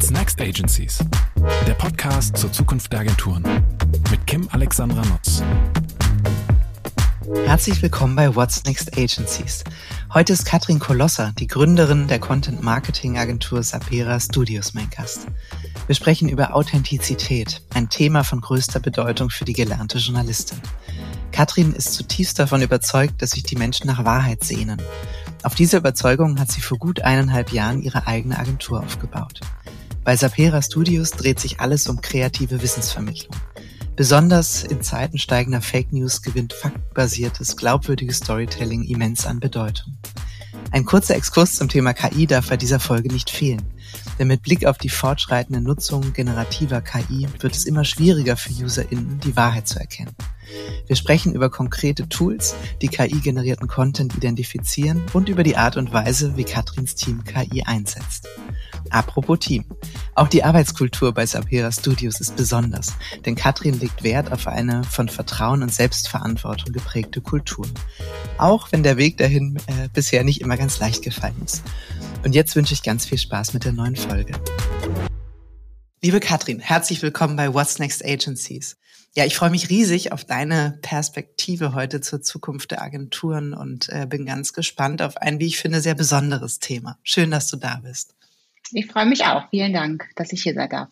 What's Next Agencies? Der Podcast zur Zukunft der Agenturen mit Kim Alexandra Nutz. Herzlich willkommen bei What's Next Agencies. Heute ist Katrin Kolosser, die Gründerin der Content Marketing Agentur Sapera Studios, mein Gast. Wir sprechen über Authentizität, ein Thema von größter Bedeutung für die gelernte Journalistin. Katrin ist zutiefst davon überzeugt, dass sich die Menschen nach Wahrheit sehnen. Auf diese Überzeugung hat sie vor gut eineinhalb Jahren ihre eigene Agentur aufgebaut. Bei Sapera Studios dreht sich alles um kreative Wissensvermittlung. Besonders in Zeiten steigender Fake News gewinnt faktbasiertes, glaubwürdiges Storytelling immens an Bedeutung. Ein kurzer Exkurs zum Thema KI darf bei dieser Folge nicht fehlen. Denn mit Blick auf die fortschreitende Nutzung generativer KI wird es immer schwieriger für UserInnen, die Wahrheit zu erkennen. Wir sprechen über konkrete Tools, die KI-generierten Content identifizieren und über die Art und Weise, wie Katrins Team KI einsetzt. Apropos Team. Auch die Arbeitskultur bei Sapera Studios ist besonders, denn Katrin legt Wert auf eine von Vertrauen und Selbstverantwortung geprägte Kultur. Auch wenn der Weg dahin äh, bisher nicht immer ganz leicht gefallen ist. Und jetzt wünsche ich ganz viel Spaß mit der neuen Folge. Liebe Katrin, herzlich willkommen bei What's Next Agencies. Ja, ich freue mich riesig auf deine Perspektive heute zur Zukunft der Agenturen und äh, bin ganz gespannt auf ein, wie ich finde, sehr besonderes Thema. Schön, dass du da bist. Ich freue mich auch. Vielen Dank, dass ich hier sein darf.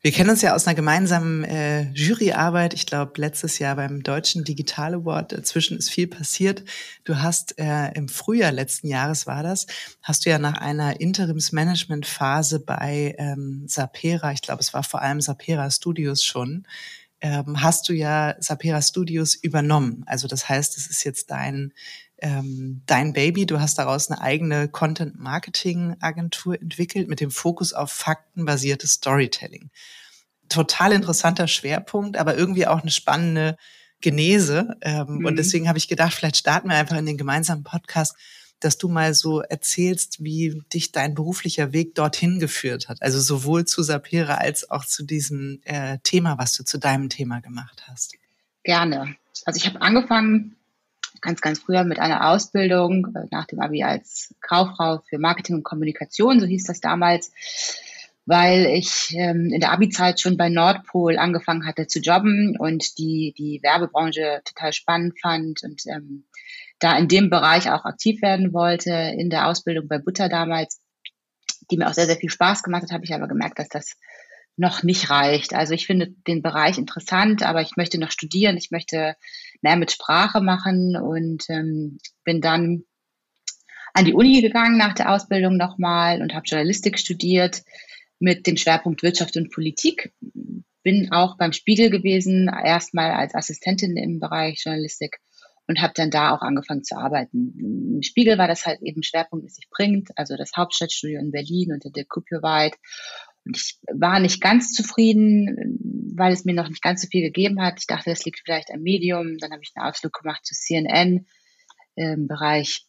Wir kennen uns ja aus einer gemeinsamen äh, Juryarbeit. Ich glaube, letztes Jahr beim Deutschen Digital Award. Dazwischen ist viel passiert. Du hast äh, im Frühjahr letzten Jahres war das, hast du ja nach einer Interimsmanagement-Phase bei ähm, Sapera, ich glaube, es war vor allem Sapera Studios schon, ähm, hast du ja Sapera Studios übernommen. Also das heißt, es ist jetzt dein ähm, dein Baby. Du hast daraus eine eigene Content-Marketing-Agentur entwickelt mit dem Fokus auf faktenbasiertes Storytelling. Total interessanter Schwerpunkt, aber irgendwie auch eine spannende Genese. Ähm, mhm. Und deswegen habe ich gedacht, vielleicht starten wir einfach in den gemeinsamen Podcast, dass du mal so erzählst, wie dich dein beruflicher Weg dorthin geführt hat. Also sowohl zu Sapira als auch zu diesem äh, Thema, was du zu deinem Thema gemacht hast. Gerne. Also ich habe angefangen ganz, ganz früher mit einer Ausbildung äh, nach dem Abi als Kauffrau für Marketing und Kommunikation, so hieß das damals, weil ich ähm, in der Abi-Zeit schon bei Nordpol angefangen hatte zu jobben und die, die Werbebranche total spannend fand und ähm, da in dem Bereich auch aktiv werden wollte, in der Ausbildung bei Butter damals, die mir auch sehr, sehr viel Spaß gemacht hat, habe ich aber gemerkt, dass das noch nicht reicht. Also ich finde den Bereich interessant, aber ich möchte noch studieren, ich möchte mehr mit Sprache machen und ähm, bin dann an die Uni gegangen nach der Ausbildung nochmal und habe Journalistik studiert mit dem Schwerpunkt Wirtschaft und Politik. Bin auch beim Spiegel gewesen, erstmal als Assistentin im Bereich Journalistik und habe dann da auch angefangen zu arbeiten. Im Spiegel war das halt eben Schwerpunkt, das sich bringt, also das Hauptstadtstudio in Berlin unter der Copyright ich war nicht ganz zufrieden, weil es mir noch nicht ganz so viel gegeben hat. Ich dachte, das liegt vielleicht am Medium. Dann habe ich einen Ausflug gemacht zu CNN im Bereich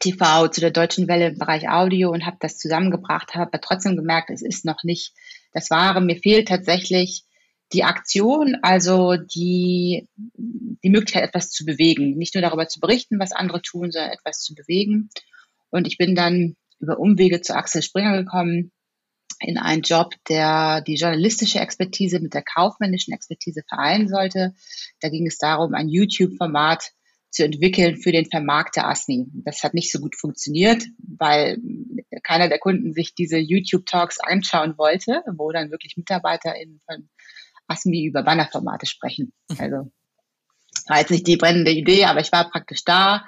TV, zu der Deutschen Welle im Bereich Audio und habe das zusammengebracht, habe aber trotzdem gemerkt, es ist noch nicht das Wahre. Mir fehlt tatsächlich die Aktion, also die, die Möglichkeit, etwas zu bewegen. Nicht nur darüber zu berichten, was andere tun, sondern etwas zu bewegen. Und ich bin dann über Umwege zu Axel Springer gekommen, in einen Job, der die journalistische Expertise mit der kaufmännischen Expertise vereinen sollte. Da ging es darum, ein YouTube-Format zu entwickeln für den Vermarkt der ASNI. Das hat nicht so gut funktioniert, weil keiner der Kunden sich diese YouTube-Talks anschauen wollte, wo dann wirklich MitarbeiterInnen von ASMI über Bannerformate sprechen. Mhm. Also war jetzt nicht die brennende Idee, aber ich war praktisch da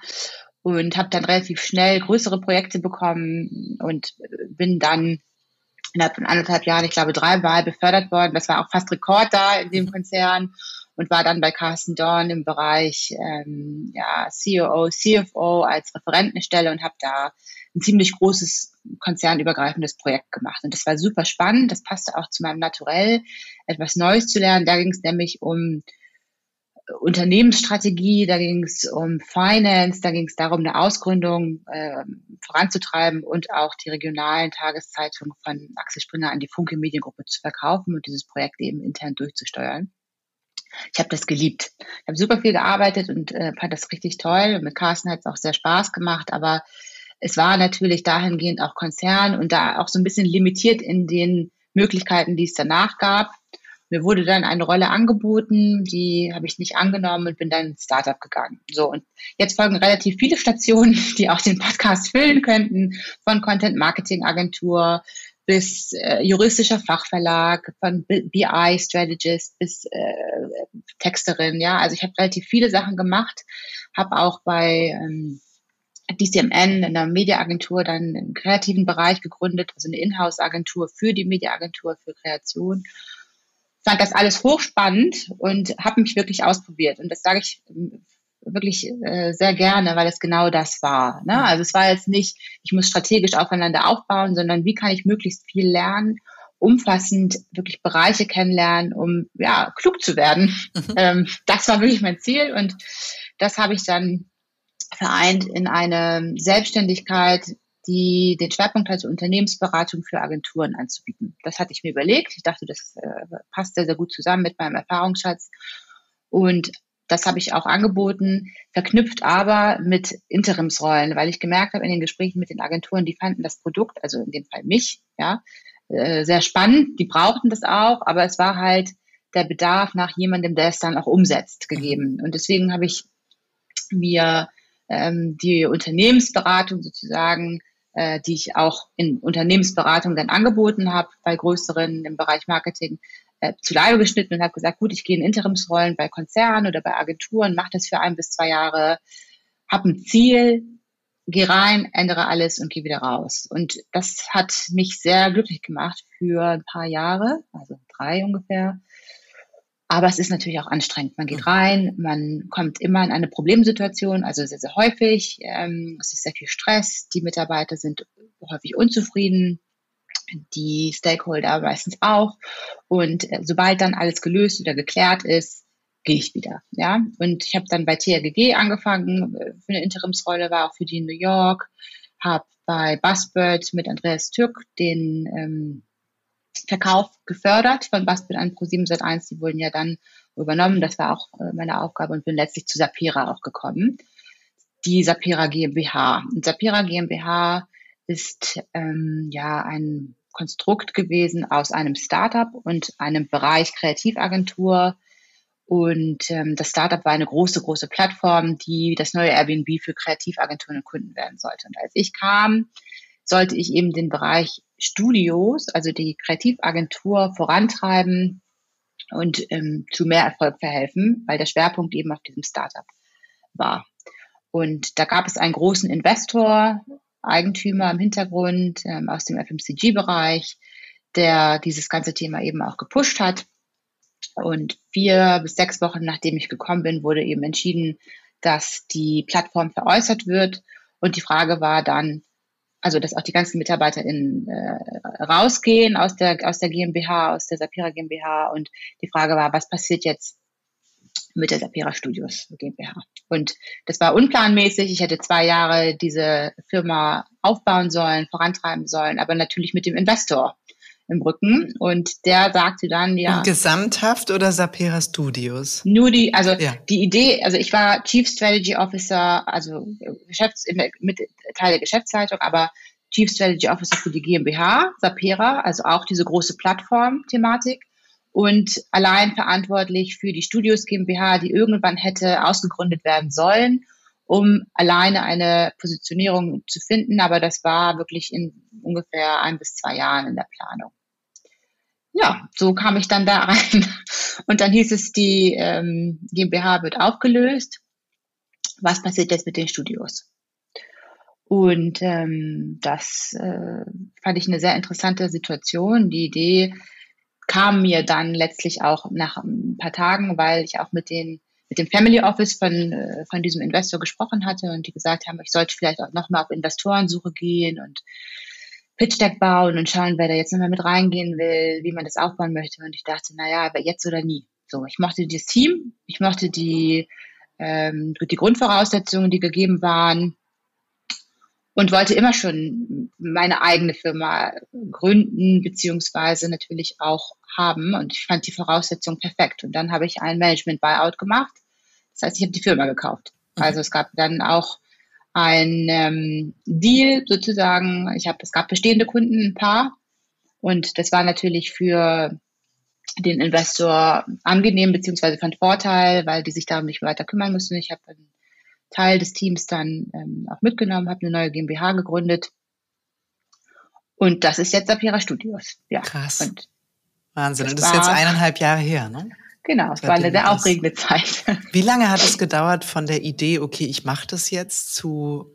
und habe dann relativ schnell größere Projekte bekommen und bin dann innerhalb von anderthalb Jahren, ich glaube, dreimal befördert worden. Das war auch fast Rekord da in dem Konzern und war dann bei Carsten Dorn im Bereich ähm, ja, COO, CFO als Referentenstelle und habe da ein ziemlich großes konzernübergreifendes Projekt gemacht. Und das war super spannend. Das passte auch zu meinem Naturell, etwas Neues zu lernen. Da ging es nämlich um Unternehmensstrategie, da ging es um Finance, da ging es darum, eine Ausgründung äh, voranzutreiben und auch die regionalen Tageszeitungen von Axel Springer an die Funke Mediengruppe zu verkaufen und dieses Projekt eben intern durchzusteuern. Ich habe das geliebt. Ich habe super viel gearbeitet und äh, fand das richtig toll. Und mit Carsten hat es auch sehr Spaß gemacht, aber es war natürlich dahingehend auch Konzern und da auch so ein bisschen limitiert in den Möglichkeiten, die es danach gab. Mir wurde dann eine Rolle angeboten, die habe ich nicht angenommen und bin dann ins Startup gegangen. So, und jetzt folgen relativ viele Stationen, die auch den Podcast füllen könnten, von Content Marketing Agentur bis äh, juristischer Fachverlag, von BI Strategist bis äh, Texterin. Ja, also ich habe relativ viele Sachen gemacht, habe auch bei ähm, DCMN, in der Mediaagentur, dann einen kreativen Bereich gegründet, also eine Inhouse-Agentur für die Mediaagentur für Kreation. Fand das alles hochspannend und habe mich wirklich ausprobiert. Und das sage ich ähm, wirklich äh, sehr gerne, weil es genau das war. Ne? Also es war jetzt nicht, ich muss strategisch aufeinander aufbauen, sondern wie kann ich möglichst viel lernen, umfassend wirklich Bereiche kennenlernen, um ja klug zu werden. Mhm. Ähm, das war wirklich mein Ziel und das habe ich dann vereint in eine Selbstständigkeit, die den Schwerpunkt hat, Unternehmensberatung für Agenturen anzubieten. Das hatte ich mir überlegt. Ich dachte, das äh, passt sehr, sehr gut zusammen mit meinem Erfahrungsschatz. Und das habe ich auch angeboten, verknüpft aber mit Interimsrollen, weil ich gemerkt habe in den Gesprächen mit den Agenturen, die fanden das Produkt, also in dem Fall mich, ja, äh, sehr spannend. Die brauchten das auch, aber es war halt der Bedarf nach jemandem, der es dann auch umsetzt, gegeben. Und deswegen habe ich mir ähm, die Unternehmensberatung sozusagen, äh, die ich auch in Unternehmensberatung dann angeboten habe, bei größeren im Bereich Marketing, äh, zu Leibe geschnitten und habe gesagt, gut, ich gehe in Interimsrollen bei Konzernen oder bei Agenturen, mache das für ein bis zwei Jahre, habe ein Ziel, gehe rein, ändere alles und gehe wieder raus. Und das hat mich sehr glücklich gemacht für ein paar Jahre, also drei ungefähr. Aber es ist natürlich auch anstrengend. Man geht mhm. rein, man kommt immer in eine Problemsituation, also sehr, sehr häufig. Ähm, es ist sehr viel Stress. Die Mitarbeiter sind häufig unzufrieden die Stakeholder meistens auch. Und äh, sobald dann alles gelöst oder geklärt ist, gehe ich wieder. Ja, und ich habe dann bei TRGG angefangen äh, für eine Interimsrolle, war auch für die in New York, habe bei Buzzbird mit Andreas Türk den ähm, Verkauf gefördert von Buzzbird an Pro7 Sat1. Die wurden ja dann übernommen. Das war auch äh, meine Aufgabe und bin letztlich zu Sapira auch gekommen. Die Sapira GmbH. Und Sapira GmbH ist ähm, ja ein Konstrukt gewesen aus einem Startup und einem Bereich Kreativagentur. Und ähm, das Startup war eine große, große Plattform, die das neue Airbnb für Kreativagenturen und Kunden werden sollte. Und als ich kam, sollte ich eben den Bereich Studios, also die Kreativagentur vorantreiben und ähm, zu mehr Erfolg verhelfen, weil der Schwerpunkt eben auf diesem Startup war. Und da gab es einen großen Investor, Eigentümer im Hintergrund ähm, aus dem FMCG-Bereich, der dieses ganze Thema eben auch gepusht hat. Und vier bis sechs Wochen nachdem ich gekommen bin, wurde eben entschieden, dass die Plattform veräußert wird. Und die Frage war dann, also dass auch die ganzen MitarbeiterInnen äh, rausgehen aus der, aus der GmbH, aus der Sapira GmbH. Und die Frage war, was passiert jetzt mit der Sapira Studios GmbH. Und das war unplanmäßig. Ich hätte zwei Jahre diese Firma aufbauen sollen, vorantreiben sollen, aber natürlich mit dem Investor im Rücken. Und der sagte dann, ja. Und gesamthaft oder Sapira Studios? Nur die, also ja. die Idee, also ich war Chief Strategy Officer, also Geschäfts, mit Teil der Geschäftsleitung, aber Chief Strategy Officer für die GmbH, Sapera, also auch diese große Plattform-Thematik und allein verantwortlich für die Studios GmbH, die irgendwann hätte ausgegründet werden sollen, um alleine eine Positionierung zu finden. Aber das war wirklich in ungefähr ein bis zwei Jahren in der Planung. Ja, so kam ich dann da rein. Und dann hieß es, die ähm, GmbH wird aufgelöst. Was passiert jetzt mit den Studios? Und ähm, das äh, fand ich eine sehr interessante Situation. Die Idee, kam mir dann letztlich auch nach ein paar Tagen, weil ich auch mit den mit dem Family Office von, äh, von diesem Investor gesprochen hatte und die gesagt haben, ich sollte vielleicht auch nochmal auf Investorensuche gehen und Pitch Deck bauen und schauen, wer da jetzt nochmal mit reingehen will, wie man das aufbauen möchte. Und ich dachte, naja, jetzt oder nie. So, ich mochte das Team, ich mochte die, ähm, die Grundvoraussetzungen, die gegeben waren und wollte immer schon meine eigene Firma gründen, beziehungsweise natürlich auch haben. Und ich fand die Voraussetzung perfekt. Und dann habe ich ein Management-Buyout gemacht. Das heißt, ich habe die Firma gekauft. Mhm. Also es gab dann auch ein ähm, Deal sozusagen. Ich habe, es gab bestehende Kunden, ein paar. Und das war natürlich für den Investor angenehm beziehungsweise von Vorteil, weil die sich darum nicht weiter kümmern mussten. Ich habe einen Teil des Teams dann ähm, auch mitgenommen, habe eine neue GmbH gegründet. Und das ist jetzt Sapira Studios. Ja. Krass. Und Wahnsinn. Und das ist jetzt eineinhalb Jahre her, ne? Genau, es war eine sehr aufregende Zeit. Wie lange hat es gedauert von der Idee, okay, ich mache das jetzt, zu,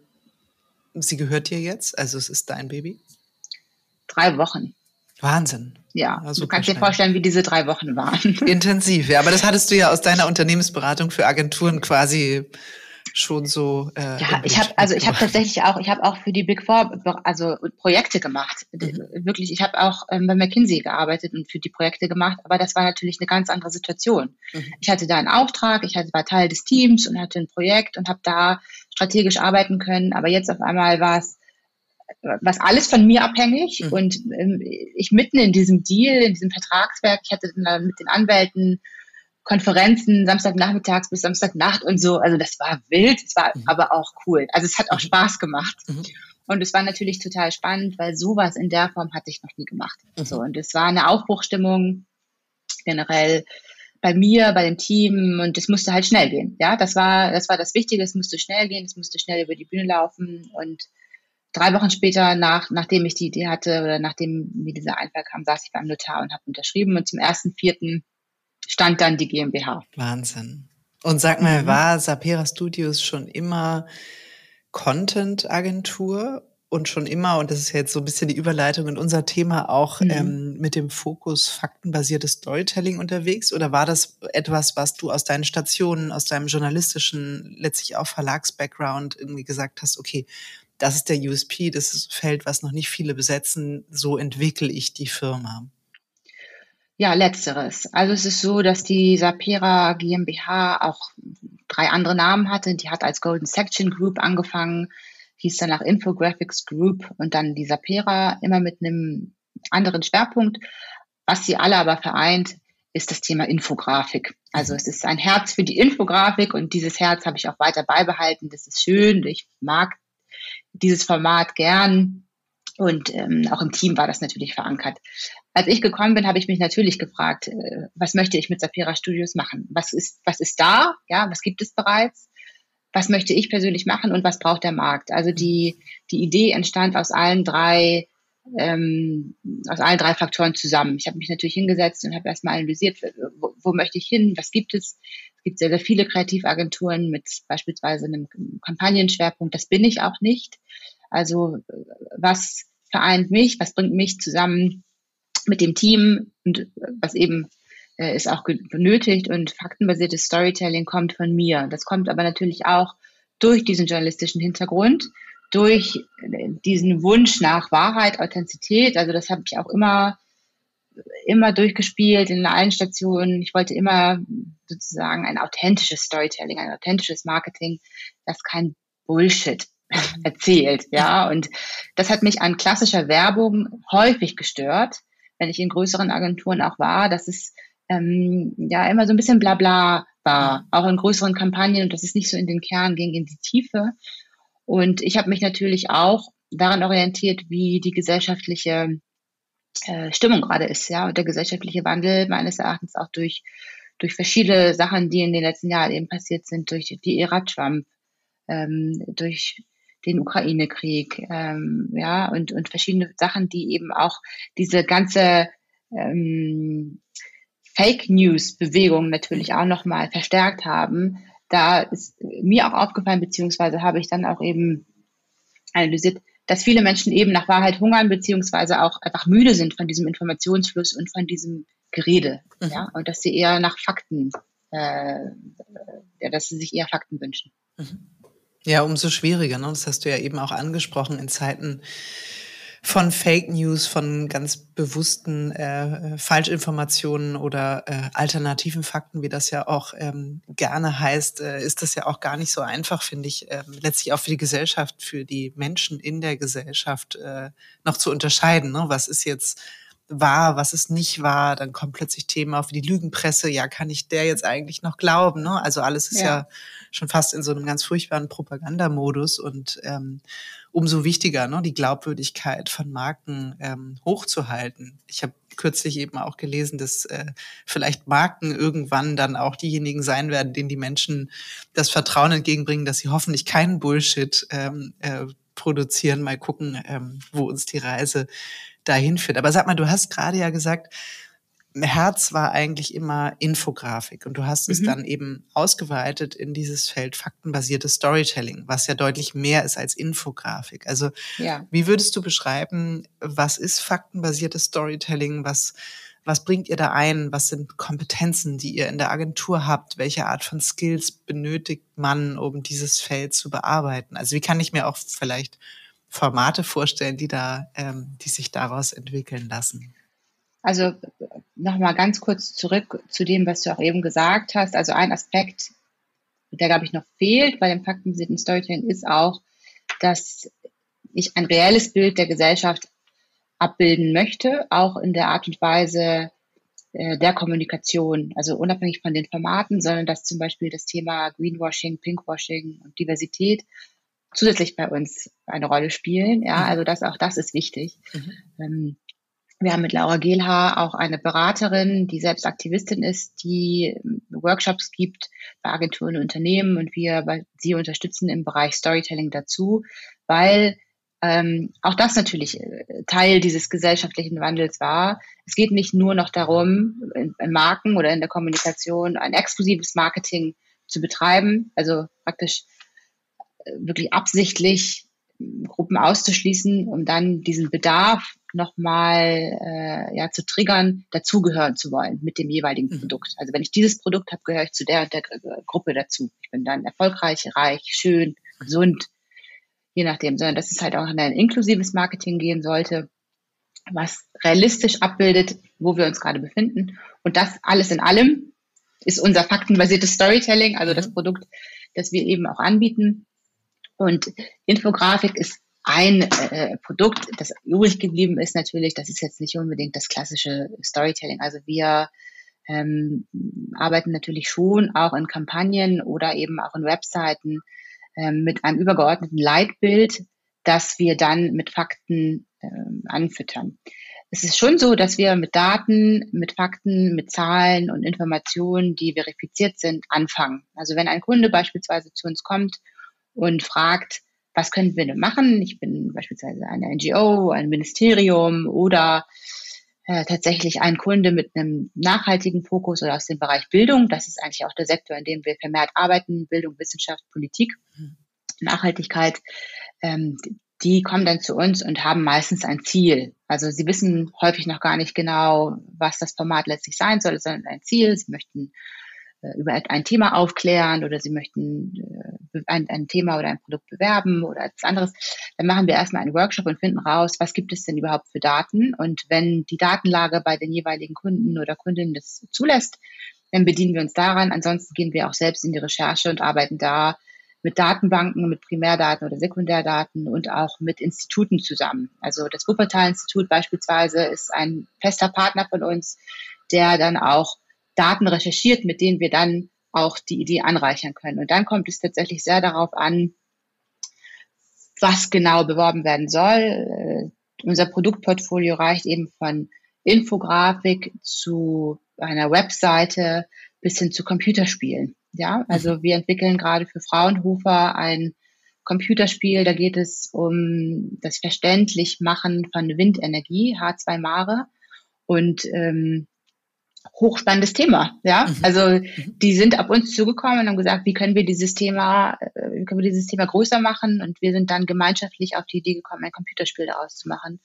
sie gehört dir jetzt, also es ist dein Baby? Drei Wochen. Wahnsinn. Ja, du kannst dir vorstellen, wie diese drei Wochen waren. Intensiv, ja, aber das hattest du ja aus deiner Unternehmensberatung für Agenturen quasi schon so. Äh, ja, ich habe also ich habe tatsächlich auch ich habe auch für die Big Four also Projekte gemacht. Mhm. Wirklich, ich habe auch ähm, bei McKinsey gearbeitet und für die Projekte gemacht, aber das war natürlich eine ganz andere Situation. Mhm. Ich hatte da einen Auftrag, ich hatte, war Teil des Teams und hatte ein Projekt und habe da strategisch arbeiten können, aber jetzt auf einmal war es was alles von mir abhängig mhm. und ähm, ich mitten in diesem Deal, in diesem Vertragswerk, ich hatte dann mit den Anwälten Konferenzen Samstagnachmittags bis Samstagnacht und so. Also das war wild, es war mhm. aber auch cool. Also es hat auch mhm. Spaß gemacht. Mhm. Und es war natürlich total spannend, weil sowas in der Form hatte ich noch nie gemacht. Mhm. So, und es war eine Aufbruchstimmung generell bei mir, bei dem Team und es musste halt schnell gehen. Ja, das war, das war das Wichtige. Es musste schnell gehen, es musste schnell über die Bühne laufen und drei Wochen später, nach, nachdem ich die Idee hatte oder nachdem mir dieser Einfall kam, saß ich beim Notar und habe unterschrieben und zum ersten Vierten stand dann die GmbH. Wahnsinn. Und sag mal, mhm. war Sapera Studios schon immer Content-Agentur und schon immer, und das ist jetzt so ein bisschen die Überleitung in unser Thema, auch mhm. ähm, mit dem Fokus faktenbasiertes Storytelling unterwegs? Oder war das etwas, was du aus deinen Stationen, aus deinem journalistischen, letztlich auch Verlags-Background irgendwie gesagt hast, okay, das ist der USP, das ist ein Feld, was noch nicht viele besetzen, so entwickle ich die Firma? Ja, letzteres. Also es ist so, dass die Sapira GmbH auch drei andere Namen hatte. Die hat als Golden Section Group angefangen, hieß danach Infographics Group und dann die Sapira immer mit einem anderen Schwerpunkt. Was sie alle aber vereint, ist das Thema Infografik. Also es ist ein Herz für die Infografik und dieses Herz habe ich auch weiter beibehalten. Das ist schön. Ich mag dieses Format gern. Und ähm, auch im Team war das natürlich verankert. Als ich gekommen bin, habe ich mich natürlich gefragt, äh, was möchte ich mit Sapira Studios machen? Was ist, was ist da? Ja, was gibt es bereits? Was möchte ich persönlich machen und was braucht der Markt? Also die, die Idee entstand aus allen drei, ähm, aus allen drei Faktoren zusammen. Ich habe mich natürlich hingesetzt und habe erstmal analysiert, wo, wo möchte ich hin? Was gibt es? Es gibt sehr, sehr viele Kreativagenturen mit beispielsweise einem Kampagnenschwerpunkt. Das bin ich auch nicht. Also was vereint mich, was bringt mich zusammen mit dem Team und was eben äh, ist auch benötigt und faktenbasiertes Storytelling kommt von mir. Das kommt aber natürlich auch durch diesen journalistischen Hintergrund, durch diesen Wunsch nach Wahrheit, Authentizität. Also das habe ich auch immer immer durchgespielt in allen Stationen. Ich wollte immer sozusagen ein authentisches Storytelling, ein authentisches Marketing, das kein Bullshit erzählt, ja. Und das hat mich an klassischer Werbung häufig gestört, wenn ich in größeren Agenturen auch war, dass es ähm, ja immer so ein bisschen Blabla war, auch in größeren Kampagnen und dass es nicht so in den Kern ging, in die Tiefe. Und ich habe mich natürlich auch daran orientiert, wie die gesellschaftliche äh, Stimmung gerade ist, ja, und der gesellschaftliche Wandel meines Erachtens auch durch durch verschiedene Sachen, die in den letzten Jahren eben passiert sind, durch die Ära Trump, ähm, durch den Ukraine-Krieg, ähm, ja, und, und verschiedene Sachen, die eben auch diese ganze ähm, Fake News-Bewegung natürlich auch nochmal verstärkt haben. Da ist mir auch aufgefallen, beziehungsweise habe ich dann auch eben analysiert, dass viele Menschen eben nach Wahrheit hungern, beziehungsweise auch einfach müde sind von diesem Informationsfluss und von diesem Gerede. Mhm. Ja, und dass sie eher nach Fakten, äh, ja, dass sie sich eher Fakten wünschen. Mhm. Ja, umso schwieriger. Ne? Das hast du ja eben auch angesprochen in Zeiten von Fake News, von ganz bewussten äh, Falschinformationen oder äh, alternativen Fakten, wie das ja auch ähm, gerne heißt, äh, ist das ja auch gar nicht so einfach, finde ich, äh, letztlich auch für die Gesellschaft, für die Menschen in der Gesellschaft äh, noch zu unterscheiden. Ne? Was ist jetzt war, was es nicht war. Dann kommt plötzlich Themen auf wie die Lügenpresse. Ja, kann ich der jetzt eigentlich noch glauben? Ne? Also alles ist ja. ja schon fast in so einem ganz furchtbaren Propagandamodus und ähm, umso wichtiger, ne, die Glaubwürdigkeit von Marken ähm, hochzuhalten. Ich habe kürzlich eben auch gelesen, dass äh, vielleicht Marken irgendwann dann auch diejenigen sein werden, denen die Menschen das Vertrauen entgegenbringen, dass sie hoffentlich keinen Bullshit ähm, äh, produzieren. Mal gucken, ähm, wo uns die Reise dahin führt. Aber sag mal, du hast gerade ja gesagt, Herz war eigentlich immer Infografik und du hast es mhm. dann eben ausgeweitet in dieses Feld faktenbasiertes Storytelling, was ja deutlich mehr ist als Infografik. Also ja. wie würdest du beschreiben, was ist faktenbasiertes Storytelling? Was, was bringt ihr da ein? Was sind Kompetenzen, die ihr in der Agentur habt? Welche Art von Skills benötigt man, um dieses Feld zu bearbeiten? Also wie kann ich mir auch vielleicht Formate vorstellen, die da, ähm, die sich daraus entwickeln lassen? Also nochmal ganz kurz zurück zu dem, was du auch eben gesagt hast. Also ein Aspekt, der, glaube ich, noch fehlt bei dem faktenbasierten Storytelling, ist auch, dass ich ein reelles Bild der Gesellschaft abbilden möchte, auch in der Art und Weise äh, der Kommunikation, also unabhängig von den Formaten, sondern dass zum Beispiel das Thema Greenwashing, Pinkwashing und Diversität zusätzlich bei uns eine Rolle spielen. Ja, mhm. also das auch das ist wichtig. Mhm. Ähm, wir haben mit Laura Gehlhaar auch eine Beraterin, die selbst Aktivistin ist, die ähm, Workshops gibt bei Agenturen und Unternehmen und wir sie unterstützen im Bereich Storytelling dazu, weil ähm, auch das natürlich äh, Teil dieses gesellschaftlichen Wandels war. Es geht nicht nur noch darum, in, in Marken oder in der Kommunikation ein exklusives Marketing zu betreiben, also praktisch wirklich absichtlich Gruppen auszuschließen, um dann diesen Bedarf nochmal äh, ja, zu triggern, dazugehören zu wollen mit dem jeweiligen mhm. Produkt. Also wenn ich dieses Produkt habe, gehöre ich zu der und der Gruppe dazu. Ich bin dann erfolgreich, reich, schön, gesund, je nachdem, sondern dass es halt auch in ein inklusives Marketing gehen sollte, was realistisch abbildet, wo wir uns gerade befinden. Und das alles in allem ist unser faktenbasiertes Storytelling, also das mhm. Produkt, das wir eben auch anbieten. Und Infografik ist ein äh, Produkt, das übrig geblieben ist natürlich, das ist jetzt nicht unbedingt das klassische Storytelling. Also wir ähm, arbeiten natürlich schon auch in Kampagnen oder eben auch in Webseiten ähm, mit einem übergeordneten Leitbild, das wir dann mit Fakten ähm, anfüttern. Es ist schon so, dass wir mit Daten, mit Fakten, mit Zahlen und Informationen, die verifiziert sind, anfangen. Also wenn ein Kunde beispielsweise zu uns kommt und fragt, was können wir denn machen? Ich bin beispielsweise eine NGO, ein Ministerium oder äh, tatsächlich ein Kunde mit einem nachhaltigen Fokus oder aus dem Bereich Bildung. Das ist eigentlich auch der Sektor, in dem wir vermehrt arbeiten, Bildung, Wissenschaft, Politik, mhm. Nachhaltigkeit. Ähm, die kommen dann zu uns und haben meistens ein Ziel. Also sie wissen häufig noch gar nicht genau, was das Format letztlich sein soll, sondern ein Ziel. Sie möchten über ein Thema aufklären oder Sie möchten äh, ein, ein Thema oder ein Produkt bewerben oder etwas anderes, dann machen wir erstmal einen Workshop und finden raus, was gibt es denn überhaupt für Daten. Und wenn die Datenlage bei den jeweiligen Kunden oder Kundinnen das zulässt, dann bedienen wir uns daran. Ansonsten gehen wir auch selbst in die Recherche und arbeiten da mit Datenbanken, mit Primärdaten oder Sekundärdaten und auch mit Instituten zusammen. Also das Wuppertal-Institut beispielsweise ist ein fester Partner von uns, der dann auch Daten recherchiert, mit denen wir dann auch die Idee anreichern können. Und dann kommt es tatsächlich sehr darauf an, was genau beworben werden soll. Äh, unser Produktportfolio reicht eben von Infografik zu einer Webseite bis hin zu Computerspielen. Ja, also wir entwickeln gerade für Fraunhofer ein Computerspiel. Da geht es um das Verständlichmachen von Windenergie, H2 Mare. Und ähm, hochspannendes Thema. Ja, mhm. also mhm. die sind ab uns zugekommen und haben gesagt, wie können wir dieses Thema, äh, wie können wir dieses Thema größer machen? Und wir sind dann gemeinschaftlich auf die Idee gekommen, ein Computerspiel daraus zu machen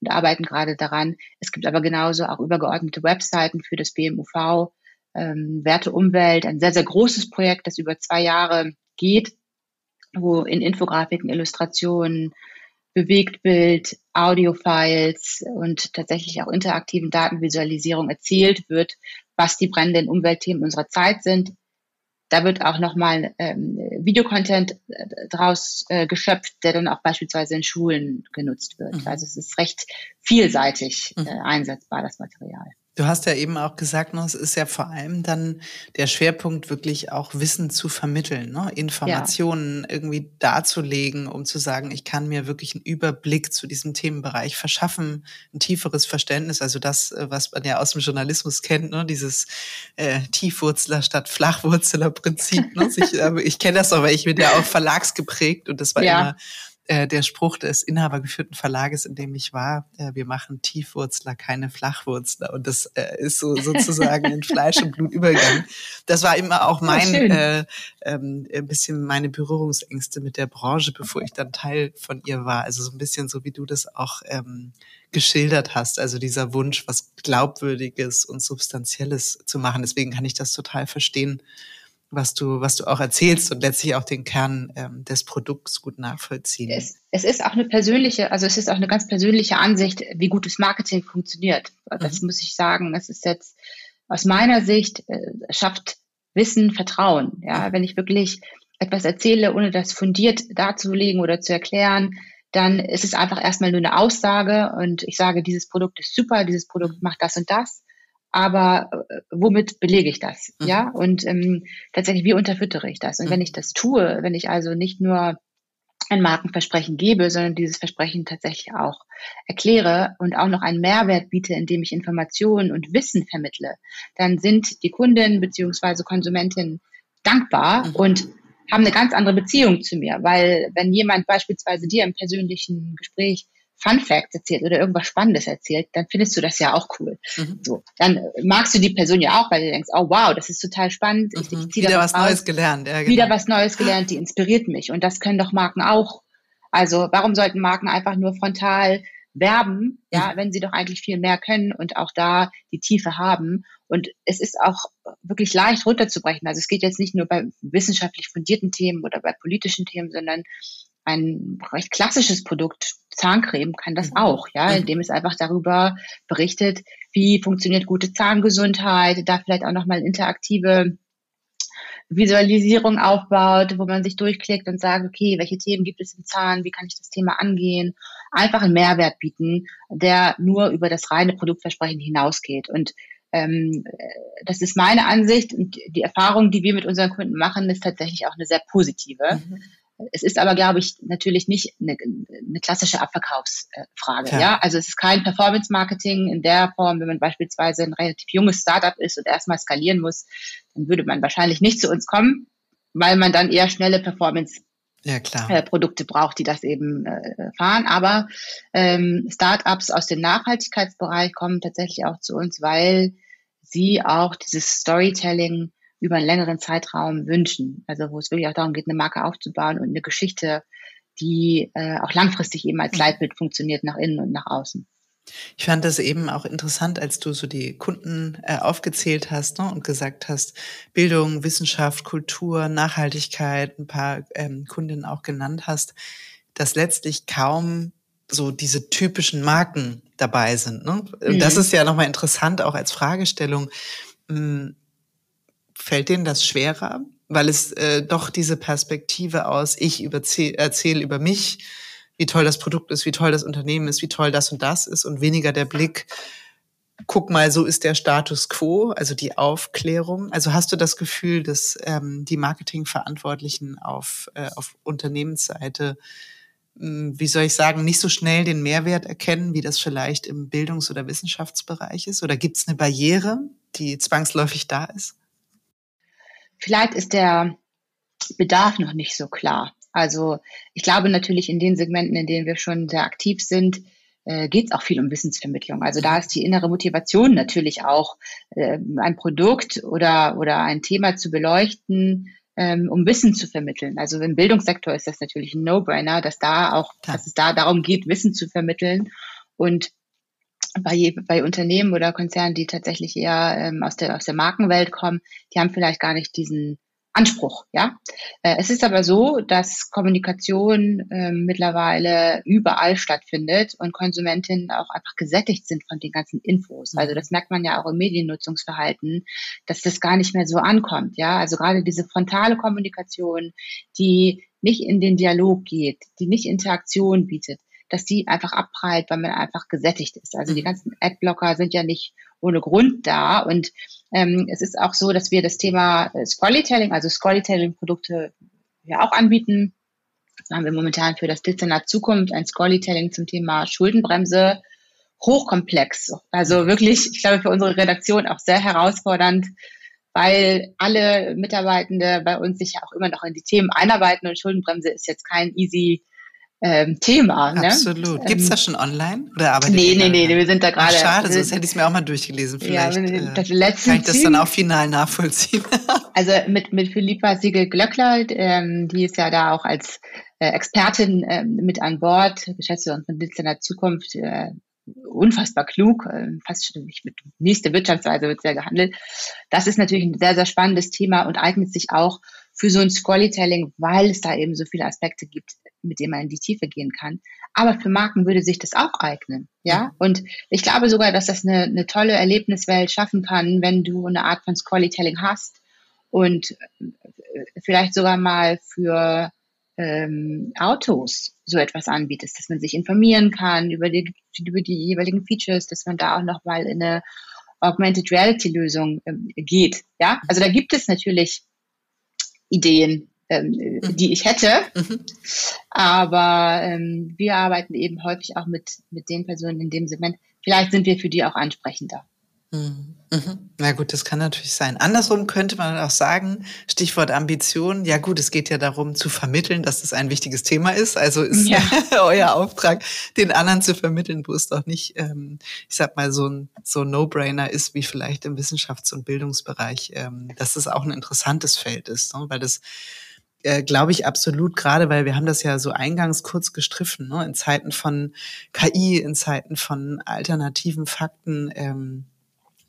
und arbeiten gerade daran. Es gibt aber genauso auch übergeordnete Webseiten für das BMUV, ähm, Werte Umwelt, ein sehr, sehr großes Projekt, das über zwei Jahre geht, wo in Infografiken, Illustrationen, Bewegtbild, Audiofiles und tatsächlich auch interaktiven Datenvisualisierung erzählt wird, was die brennenden Umweltthemen unserer Zeit sind. da wird auch nochmal ähm, Videocontent äh, draus äh, geschöpft, der dann auch beispielsweise in Schulen genutzt wird. Mhm. Also es ist recht vielseitig mhm. äh, einsetzbar, das Material. Du hast ja eben auch gesagt, ne, es ist ja vor allem dann der Schwerpunkt, wirklich auch Wissen zu vermitteln, ne? Informationen ja. irgendwie darzulegen, um zu sagen, ich kann mir wirklich einen Überblick zu diesem Themenbereich verschaffen, ein tieferes Verständnis, also das, äh, was man ja aus dem Journalismus kennt, ne? dieses äh, Tiefwurzler statt Flachwurzeler-Prinzip. Ne? ich, äh, ich kenne das aber, ich bin ja auch verlagsgeprägt und das war ja. immer äh, der Spruch des inhabergeführten Verlages, in dem ich war, äh, wir machen Tiefwurzler, keine Flachwurzler. Und das äh, ist so sozusagen in Fleisch und Blut übergegangen. Das war immer auch mein, äh, ähm, ein bisschen meine Berührungsängste mit der Branche, bevor ich dann Teil von ihr war. Also so ein bisschen so, wie du das auch ähm, geschildert hast. Also dieser Wunsch, was Glaubwürdiges und Substanzielles zu machen. Deswegen kann ich das total verstehen was du, was du auch erzählst und letztlich auch den Kern ähm, des Produkts gut nachvollziehen. Es, es, ist auch eine persönliche, also es ist auch eine ganz persönliche Ansicht, wie gutes Marketing funktioniert. Das mhm. muss ich sagen. Es ist jetzt aus meiner Sicht äh, schafft Wissen Vertrauen. Ja, mhm. wenn ich wirklich etwas erzähle, ohne das fundiert darzulegen oder zu erklären, dann ist es einfach erstmal nur eine Aussage und ich sage, dieses Produkt ist super, dieses Produkt macht das und das aber äh, womit belege ich das? Mhm. Ja, und ähm, tatsächlich, wie unterfüttere ich das? Und mhm. wenn ich das tue, wenn ich also nicht nur ein Markenversprechen gebe, sondern dieses Versprechen tatsächlich auch erkläre und auch noch einen Mehrwert biete, indem ich Informationen und Wissen vermittle, dann sind die Kunden beziehungsweise Konsumentinnen dankbar mhm. und haben eine ganz andere Beziehung zu mir, weil wenn jemand beispielsweise dir im persönlichen Gespräch Fun Facts erzählt oder irgendwas Spannendes erzählt, dann findest du das ja auch cool. Mhm. So, dann magst du die Person ja auch, weil du denkst, oh wow, das ist total spannend. Ich, mhm. ich wieder was raus. Neues gelernt. Ja, genau. Wieder was Neues gelernt, die inspiriert mich. Und das können doch Marken auch. Also warum sollten Marken einfach nur frontal werben, ja, mhm. wenn sie doch eigentlich viel mehr können und auch da die Tiefe haben. Und es ist auch wirklich leicht runterzubrechen. Also es geht jetzt nicht nur bei wissenschaftlich fundierten Themen oder bei politischen Themen, sondern ein recht klassisches Produkt, Zahncreme, kann das mhm. auch, ja, mhm. indem es einfach darüber berichtet, wie funktioniert gute Zahngesundheit, da vielleicht auch nochmal interaktive Visualisierung aufbaut, wo man sich durchklickt und sagt, okay, welche Themen gibt es im Zahn, wie kann ich das Thema angehen, einfach einen Mehrwert bieten, der nur über das reine Produktversprechen hinausgeht. Und ähm, das ist meine Ansicht und die Erfahrung, die wir mit unseren Kunden machen, ist tatsächlich auch eine sehr positive. Mhm. Es ist aber, glaube ich, natürlich nicht eine, eine klassische Abverkaufsfrage. Ja. ja. also es ist kein Performance-Marketing in der Form, wenn man beispielsweise ein relativ junges Startup ist und erstmal skalieren muss, dann würde man wahrscheinlich nicht zu uns kommen, weil man dann eher schnelle Performance ja, klar. Äh, Produkte braucht, die das eben äh, fahren. Aber ähm, Startups aus dem Nachhaltigkeitsbereich kommen tatsächlich auch zu uns, weil sie auch dieses Storytelling über einen längeren Zeitraum wünschen. Also wo es wirklich auch darum geht, eine Marke aufzubauen und eine Geschichte, die äh, auch langfristig eben als mhm. Leitbild funktioniert nach innen und nach außen. Ich fand das eben auch interessant, als du so die Kunden äh, aufgezählt hast ne, und gesagt hast, Bildung, Wissenschaft, Kultur, Nachhaltigkeit, ein paar ähm, Kundinnen auch genannt hast, dass letztlich kaum so diese typischen Marken dabei sind. Ne? Mhm. Das ist ja nochmal interessant, auch als Fragestellung. Hm, Fällt denen das schwerer, weil es äh, doch diese Perspektive aus, ich erzähle über mich, wie toll das Produkt ist, wie toll das Unternehmen ist, wie toll das und das ist und weniger der Blick, guck mal, so ist der Status quo, also die Aufklärung. Also hast du das Gefühl, dass ähm, die Marketingverantwortlichen auf, äh, auf Unternehmensseite, mh, hm, wie soll ich sagen, nicht so schnell den Mehrwert erkennen, wie das vielleicht im Bildungs- oder Wissenschaftsbereich ist? Oder gibt es eine Barriere, die zwangsläufig da ist? Vielleicht ist der Bedarf noch nicht so klar. Also ich glaube natürlich in den Segmenten, in denen wir schon sehr aktiv sind, äh, geht es auch viel um Wissensvermittlung. Also da ist die innere Motivation natürlich auch, äh, ein Produkt oder, oder ein Thema zu beleuchten, ähm, um Wissen zu vermitteln. Also im Bildungssektor ist das natürlich ein No-Brainer, dass da auch, dass es da darum geht, Wissen zu vermitteln. Und bei, bei Unternehmen oder Konzernen, die tatsächlich eher ähm, aus, der, aus der Markenwelt kommen, die haben vielleicht gar nicht diesen Anspruch. Ja, äh, es ist aber so, dass Kommunikation äh, mittlerweile überall stattfindet und Konsumentinnen auch einfach gesättigt sind von den ganzen Infos. Also das merkt man ja auch im Mediennutzungsverhalten, dass das gar nicht mehr so ankommt. Ja, also gerade diese frontale Kommunikation, die nicht in den Dialog geht, die nicht Interaktion bietet, dass die einfach abprallt, weil man einfach gesättigt ist. Also die mhm. ganzen Adblocker sind ja nicht ohne Grund da. Und ähm, es ist auch so, dass wir das Thema äh, Storytelling, also Storytelling-Produkte ja auch anbieten. Da haben wir momentan für das Dezernat Zukunft ein Storytelling zum Thema Schuldenbremse hochkomplex. Also wirklich, ich glaube, für unsere Redaktion auch sehr herausfordernd, weil alle Mitarbeitende bei uns sich ja auch immer noch in die Themen einarbeiten und Schuldenbremse ist jetzt kein easy ähm, Thema. Ne? Absolut. Gibt es das schon online? Oder arbeitet nee, nee, nee, wir sind da gerade. Schade, sonst hätte ich es mir auch mal durchgelesen. Vielleicht ja, das äh, kann ich das dann auch final nachvollziehen. also mit, mit Philippa Siegel-Glöckler, ähm, die ist ja da auch als äh, Expertin äh, mit an Bord, Geschäftsführerin von Dezernat Zukunft, äh, unfassbar klug, äh, fast schon mit nächste Wirtschaftsweise wird sehr gehandelt. Das ist natürlich ein sehr, sehr spannendes Thema und eignet sich auch für so ein Storytelling, weil es da eben so viele Aspekte gibt, mit denen man in die Tiefe gehen kann. Aber für Marken würde sich das auch eignen, ja. Und ich glaube sogar, dass das eine, eine tolle Erlebniswelt schaffen kann, wenn du eine Art von Storytelling hast und äh, vielleicht sogar mal für ähm, Autos so etwas anbietest, dass man sich informieren kann über die, über die jeweiligen Features, dass man da auch noch mal in eine Augmented Reality Lösung ähm, geht. Ja, also da gibt es natürlich Ideen, ähm, mhm. die ich hätte. Mhm. Aber ähm, wir arbeiten eben häufig auch mit, mit den Personen in dem Segment. Vielleicht sind wir für die auch ansprechender. Mhm. Mhm. Na gut, das kann natürlich sein. Andersrum könnte man auch sagen, Stichwort Ambition, ja gut, es geht ja darum zu vermitteln, dass das ein wichtiges Thema ist. Also ist ja. euer Auftrag, den anderen zu vermitteln, wo es doch nicht, ähm, ich sag mal, so ein so No-Brainer ist, wie vielleicht im Wissenschafts- und Bildungsbereich, ähm, dass es auch ein interessantes Feld ist, ne? weil das äh, glaube ich absolut, gerade weil wir haben das ja so eingangs kurz gestriffen, ne? in Zeiten von KI, in Zeiten von alternativen Fakten, ähm,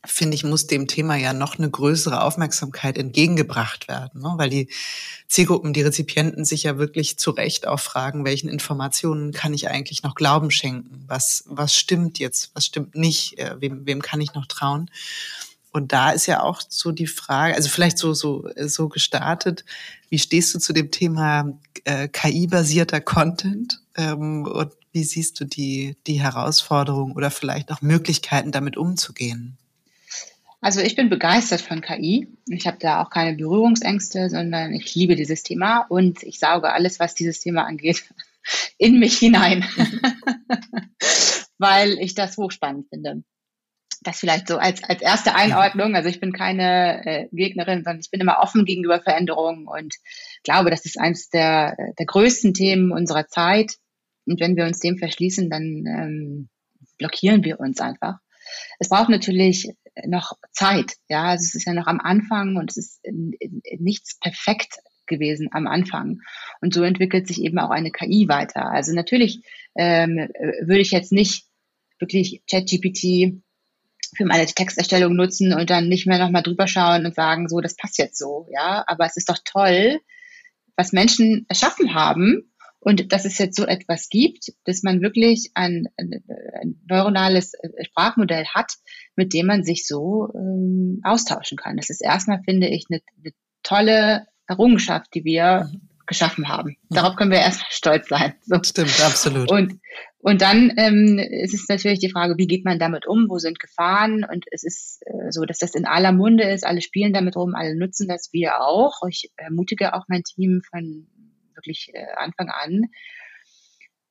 finde ich, muss dem Thema ja noch eine größere Aufmerksamkeit entgegengebracht werden, ne? weil die Zielgruppen, die Rezipienten sich ja wirklich zu Recht auch fragen, welchen Informationen kann ich eigentlich noch Glauben schenken? Was, was stimmt jetzt? Was stimmt nicht? Äh, wem, wem kann ich noch trauen? Und da ist ja auch so die Frage, also vielleicht so, so, so gestartet, wie stehst du zu dem Thema äh, KI-basierter Content? Ähm, und wie siehst du die, die Herausforderungen oder vielleicht auch Möglichkeiten, damit umzugehen? Also ich bin begeistert von KI. Ich habe da auch keine Berührungsängste, sondern ich liebe dieses Thema und ich sauge alles, was dieses Thema angeht, in mich hinein, weil ich das hochspannend finde. Das vielleicht so als, als erste Einordnung. Also ich bin keine äh, Gegnerin, sondern ich bin immer offen gegenüber Veränderungen und glaube, das ist eines der, der größten Themen unserer Zeit. Und wenn wir uns dem verschließen, dann ähm, blockieren wir uns einfach. Es braucht natürlich noch Zeit. Ja, also es ist ja noch am Anfang und es ist nichts perfekt gewesen am Anfang. Und so entwickelt sich eben auch eine KI weiter. Also natürlich ähm, würde ich jetzt nicht wirklich ChatGPT für meine Texterstellung nutzen und dann nicht mehr nochmal drüber schauen und sagen, so, das passt jetzt so, ja. Aber es ist doch toll, was Menschen erschaffen haben und dass es jetzt so etwas gibt, dass man wirklich ein, ein, neuronales äh, Sprachmodell hat, mit dem man sich so ähm, austauschen kann. Das ist erstmal, finde ich, eine, eine tolle Errungenschaft, die wir mhm. Geschaffen haben. Darauf können wir erstmal stolz sein. So. Stimmt, absolut. Und, und dann ähm, ist es natürlich die Frage, wie geht man damit um, wo sind Gefahren? Und es ist äh, so, dass das in aller Munde ist, alle spielen damit rum, alle nutzen das, wir auch. Ich ermutige auch mein Team von wirklich äh, Anfang an,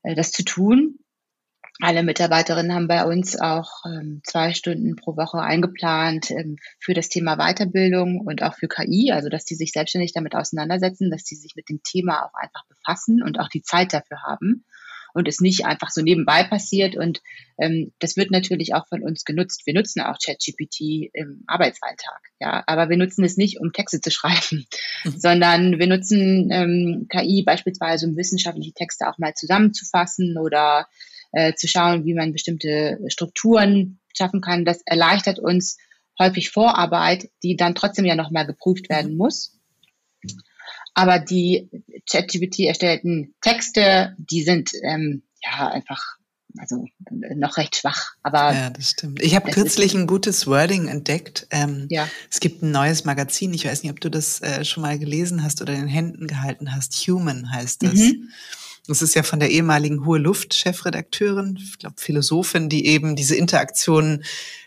äh, das zu tun. Alle Mitarbeiterinnen haben bei uns auch ähm, zwei Stunden pro Woche eingeplant ähm, für das Thema Weiterbildung und auch für KI, also dass die sich selbstständig damit auseinandersetzen, dass die sich mit dem Thema auch einfach befassen und auch die Zeit dafür haben und es nicht einfach so nebenbei passiert. Und ähm, das wird natürlich auch von uns genutzt. Wir nutzen auch ChatGPT im Arbeitsalltag, ja, aber wir nutzen es nicht, um Texte zu schreiben, mhm. sondern wir nutzen ähm, KI beispielsweise, um wissenschaftliche Texte auch mal zusammenzufassen oder äh, zu schauen, wie man bestimmte Strukturen schaffen kann. Das erleichtert uns häufig Vorarbeit, die dann trotzdem ja nochmal geprüft werden mhm. muss. Aber die ChatGPT erstellten Texte, die sind ähm, ja einfach also noch recht schwach. Aber ja, das stimmt. Ich habe kürzlich ein gutes Wording entdeckt. Ähm, ja. Es gibt ein neues Magazin. Ich weiß nicht, ob du das äh, schon mal gelesen hast oder in den Händen gehalten hast. Human heißt das. Mhm. Das ist ja von der ehemaligen Hohe Luft-Chefredakteurin, ich glaube Philosophin, die eben diese Interaktionen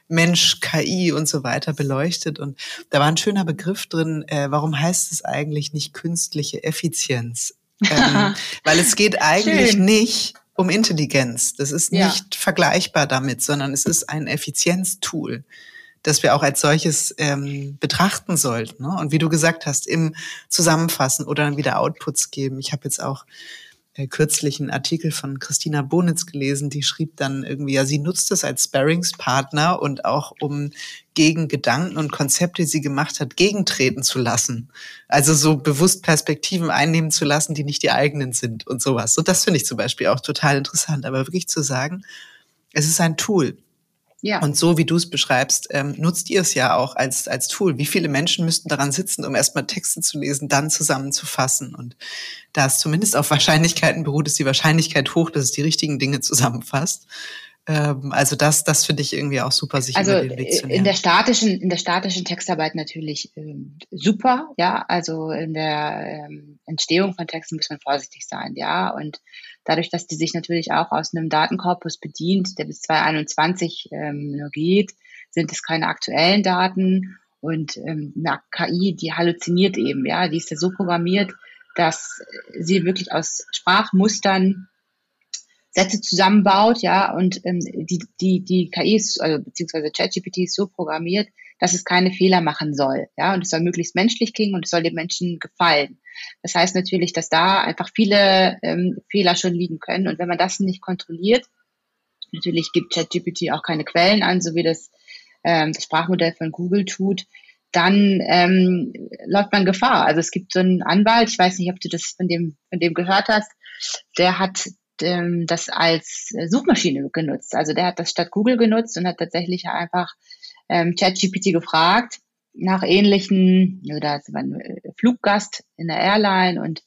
Mensch, KI und so weiter beleuchtet. Und da war ein schöner Begriff drin, äh, warum heißt es eigentlich nicht künstliche Effizienz? Ähm, weil es geht eigentlich Schön. nicht um Intelligenz. Das ist nicht ja. vergleichbar damit, sondern es ist ein Effizienztool, das wir auch als solches ähm, betrachten sollten. Ne? Und wie du gesagt hast, im Zusammenfassen oder dann wieder Outputs geben. Ich habe jetzt auch äh, kürzlich einen Artikel von Christina Bonitz gelesen, die schrieb dann irgendwie, ja, sie nutzt es als Sparringspartner und auch um gegen Gedanken und Konzepte, die sie gemacht hat, gegentreten zu lassen. Also so bewusst Perspektiven einnehmen zu lassen, die nicht die eigenen sind und sowas. Und das finde ich zum Beispiel auch total interessant. Aber wirklich zu sagen, es ist ein Tool. Ja. Und so wie du es beschreibst, ähm, nutzt ihr es ja auch als, als Tool. Wie viele Menschen müssten daran sitzen, um erstmal Texte zu lesen, dann zusammenzufassen? Und da es zumindest auf Wahrscheinlichkeiten beruht, ist die Wahrscheinlichkeit hoch, dass es die richtigen Dinge zusammenfasst. Ähm, also das, das finde ich irgendwie auch super, sich also über den Weg zu lernen. In der statischen, in der statischen Textarbeit natürlich ähm, super, ja. Also in der ähm, Entstehung von Texten muss man vorsichtig sein, ja. Und dadurch, dass die sich natürlich auch aus einem Datenkorpus bedient, der bis 2021 ähm, nur geht, sind es keine aktuellen Daten. Und ähm, eine KI, die halluziniert eben, ja, die ist ja so programmiert, dass sie wirklich aus Sprachmustern Sätze zusammenbaut, ja, und ähm, die, die, die KI ist, also beziehungsweise ChatGPT ist so programmiert, dass es keine Fehler machen soll, ja, und es soll möglichst menschlich klingen und es soll den Menschen gefallen. Das heißt natürlich, dass da einfach viele ähm, Fehler schon liegen können und wenn man das nicht kontrolliert, natürlich gibt ChatGPT auch keine Quellen an, so wie das, ähm, das Sprachmodell von Google tut, dann ähm, läuft man Gefahr. Also es gibt so einen Anwalt, ich weiß nicht, ob du das von dem, von dem gehört hast, der hat ähm, das als Suchmaschine genutzt. Also der hat das statt Google genutzt und hat tatsächlich einfach ähm, ChatGPT gefragt nach ähnlichen, oder das war ein äh, Fluggast in der Airline und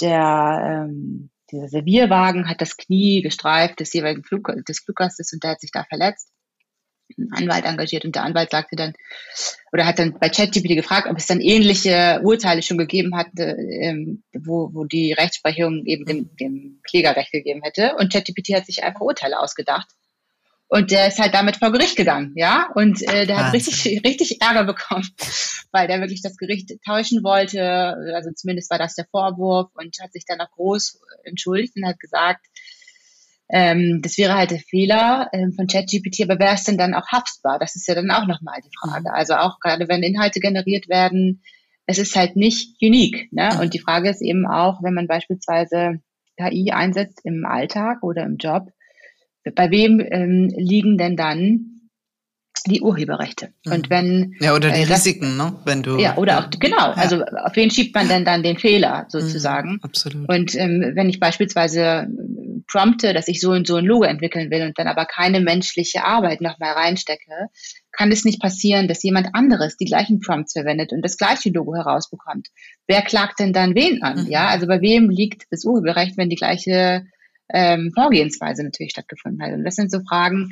der ähm, dieser Servierwagen hat das Knie gestreift des jeweiligen Flug, des Fluggastes und der hat sich da verletzt einen Anwalt engagiert und der Anwalt sagte dann, oder hat dann bei ChatGPT gefragt, ob es dann ähnliche Urteile schon gegeben hatte, ähm, wo, wo die Rechtsprechung eben dem, dem Kläger Recht gegeben hätte. Und ChatGPT hat sich einfach Urteile ausgedacht. Und der ist halt damit vor Gericht gegangen, ja. Und äh, der hat richtig, richtig Ärger bekommen, weil der wirklich das Gericht täuschen wollte. Also zumindest war das der Vorwurf und hat sich dann auch groß entschuldigt und hat gesagt, ähm, das wäre halt der Fehler ähm, von ChatGPT, aber wäre es denn dann auch haftbar? Das ist ja dann auch nochmal die Frage. Mhm. Also auch gerade wenn Inhalte generiert werden, es ist halt nicht unique. Ne? Und die Frage ist eben auch, wenn man beispielsweise KI einsetzt im Alltag oder im Job, bei wem ähm, liegen denn dann die Urheberrechte. Mhm. Und wenn ja oder die äh, das, Risiken, ne? Wenn du ja oder auch genau. Ja. Also auf wen schiebt man denn dann den Fehler sozusagen? Mhm, absolut. Und ähm, wenn ich beispielsweise äh, prompte, dass ich so und so ein Logo entwickeln will und dann aber keine menschliche Arbeit nochmal reinstecke, kann es nicht passieren, dass jemand anderes die gleichen Prompts verwendet und das gleiche Logo herausbekommt. Wer klagt denn dann wen an? Mhm. Ja, also bei wem liegt das Urheberrecht, wenn die gleiche ähm, Vorgehensweise natürlich stattgefunden hat? Und das sind so Fragen,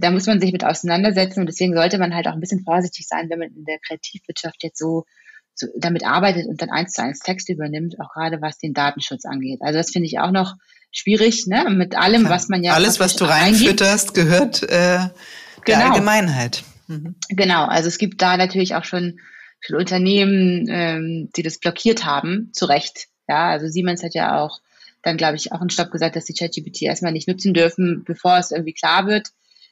da muss man sich mit auseinandersetzen und deswegen sollte man halt auch ein bisschen vorsichtig sein, wenn man in der Kreativwirtschaft jetzt so, so damit arbeitet und dann eins zu eins Text übernimmt, auch gerade was den Datenschutz angeht. Also das finde ich auch noch schwierig, ne? Mit allem, was man ja alles, was du reinfütterst, gehört äh, der genau. Allgemeinheit. Mhm. Genau, also es gibt da natürlich auch schon viele Unternehmen, ähm, die das blockiert haben, zu Recht. Ja, also Siemens hat ja auch dann, glaube ich, auch einen Stopp gesagt, dass die ChatGPT erstmal nicht nutzen dürfen, bevor es irgendwie klar wird,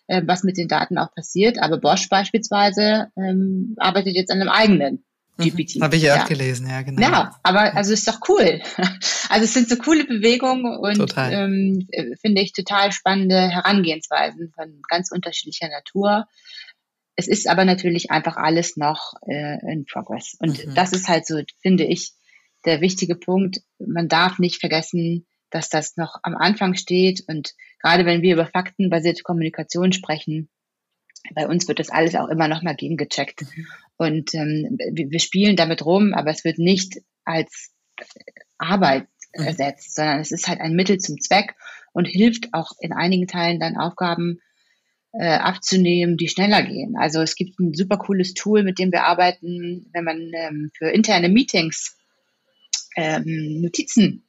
äh, was mit den Daten auch passiert. Aber Bosch beispielsweise ähm, arbeitet jetzt an einem eigenen GPT. Mhm, Habe ich ja auch gelesen, ja, genau. Ja, aber also ist doch cool. Also es sind so coole Bewegungen und ähm, finde ich total spannende Herangehensweisen von ganz unterschiedlicher Natur. Es ist aber natürlich einfach alles noch äh, in Progress. Und mhm. das ist halt so, finde ich, der wichtige Punkt. Man darf nicht vergessen, dass das noch am Anfang steht. Und gerade wenn wir über faktenbasierte Kommunikation sprechen, bei uns wird das alles auch immer noch mal gegengecheckt. Und ähm, wir, wir spielen damit rum, aber es wird nicht als Arbeit mhm. ersetzt, sondern es ist halt ein Mittel zum Zweck und hilft auch in einigen Teilen dann Aufgaben äh, abzunehmen, die schneller gehen. Also es gibt ein super cooles Tool, mit dem wir arbeiten, wenn man ähm, für interne Meetings ähm, Notizen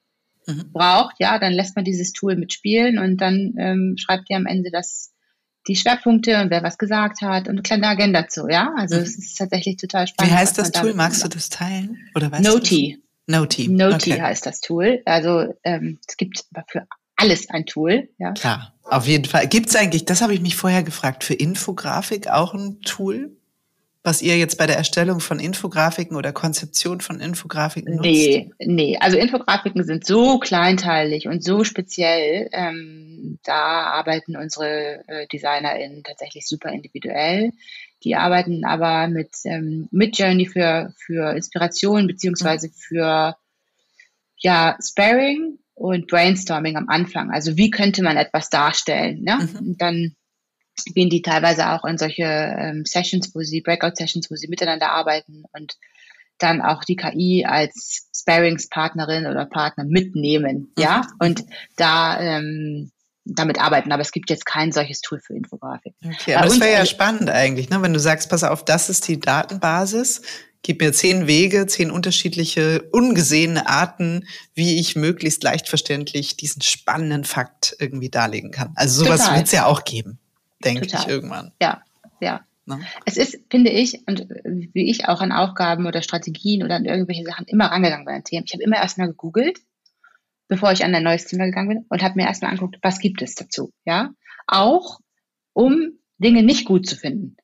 mhm. braucht, ja, dann lässt man dieses Tool mitspielen und dann ähm, schreibt ihr am Ende das die Schwerpunkte und wer was gesagt hat und eine kleine Agenda zu, ja. Also mhm. es ist tatsächlich total spannend. Wie heißt das Tool? Magst du das teilen? Oder weißt Noti. Noti. Noti okay. heißt das Tool. Also ähm, es gibt für alles ein Tool, ja. Klar, auf jeden Fall. Gibt es eigentlich, das habe ich mich vorher gefragt, für Infografik auch ein Tool? Was ihr jetzt bei der Erstellung von Infografiken oder Konzeption von Infografiken nutzt? Nee, nee. Also Infografiken sind so kleinteilig und so speziell. Ähm, da arbeiten unsere äh, DesignerInnen tatsächlich super individuell. Die arbeiten aber mit, ähm, mit Journey für, für Inspiration beziehungsweise für ja, Sparring und Brainstorming am Anfang. Also wie könnte man etwas darstellen? Ne? Mhm. Und dann gehen die teilweise auch in solche ähm, Sessions, wo sie, Breakout-Sessions, wo sie miteinander arbeiten und dann auch die KI als Sparingspartnerin oder Partner mitnehmen, mhm. ja, und da ähm, damit arbeiten. Aber es gibt jetzt kein solches Tool für Infografik. Okay, aber das wäre ja spannend eigentlich, ne? wenn du sagst, pass auf, das ist die Datenbasis. Gib mir zehn Wege, zehn unterschiedliche, ungesehene Arten, wie ich möglichst leicht verständlich diesen spannenden Fakt irgendwie darlegen kann. Also sowas wird es ja auch geben denke ich irgendwann. Ja, ja. Ne? Es ist, finde ich, und wie ich auch an Aufgaben oder Strategien oder an irgendwelche Sachen immer rangegangen bin an Themen. Ich habe immer erstmal gegoogelt, bevor ich an ein neues Thema gegangen bin und habe mir erstmal angeguckt, was gibt es dazu, ja? Auch um Dinge nicht gut zu finden.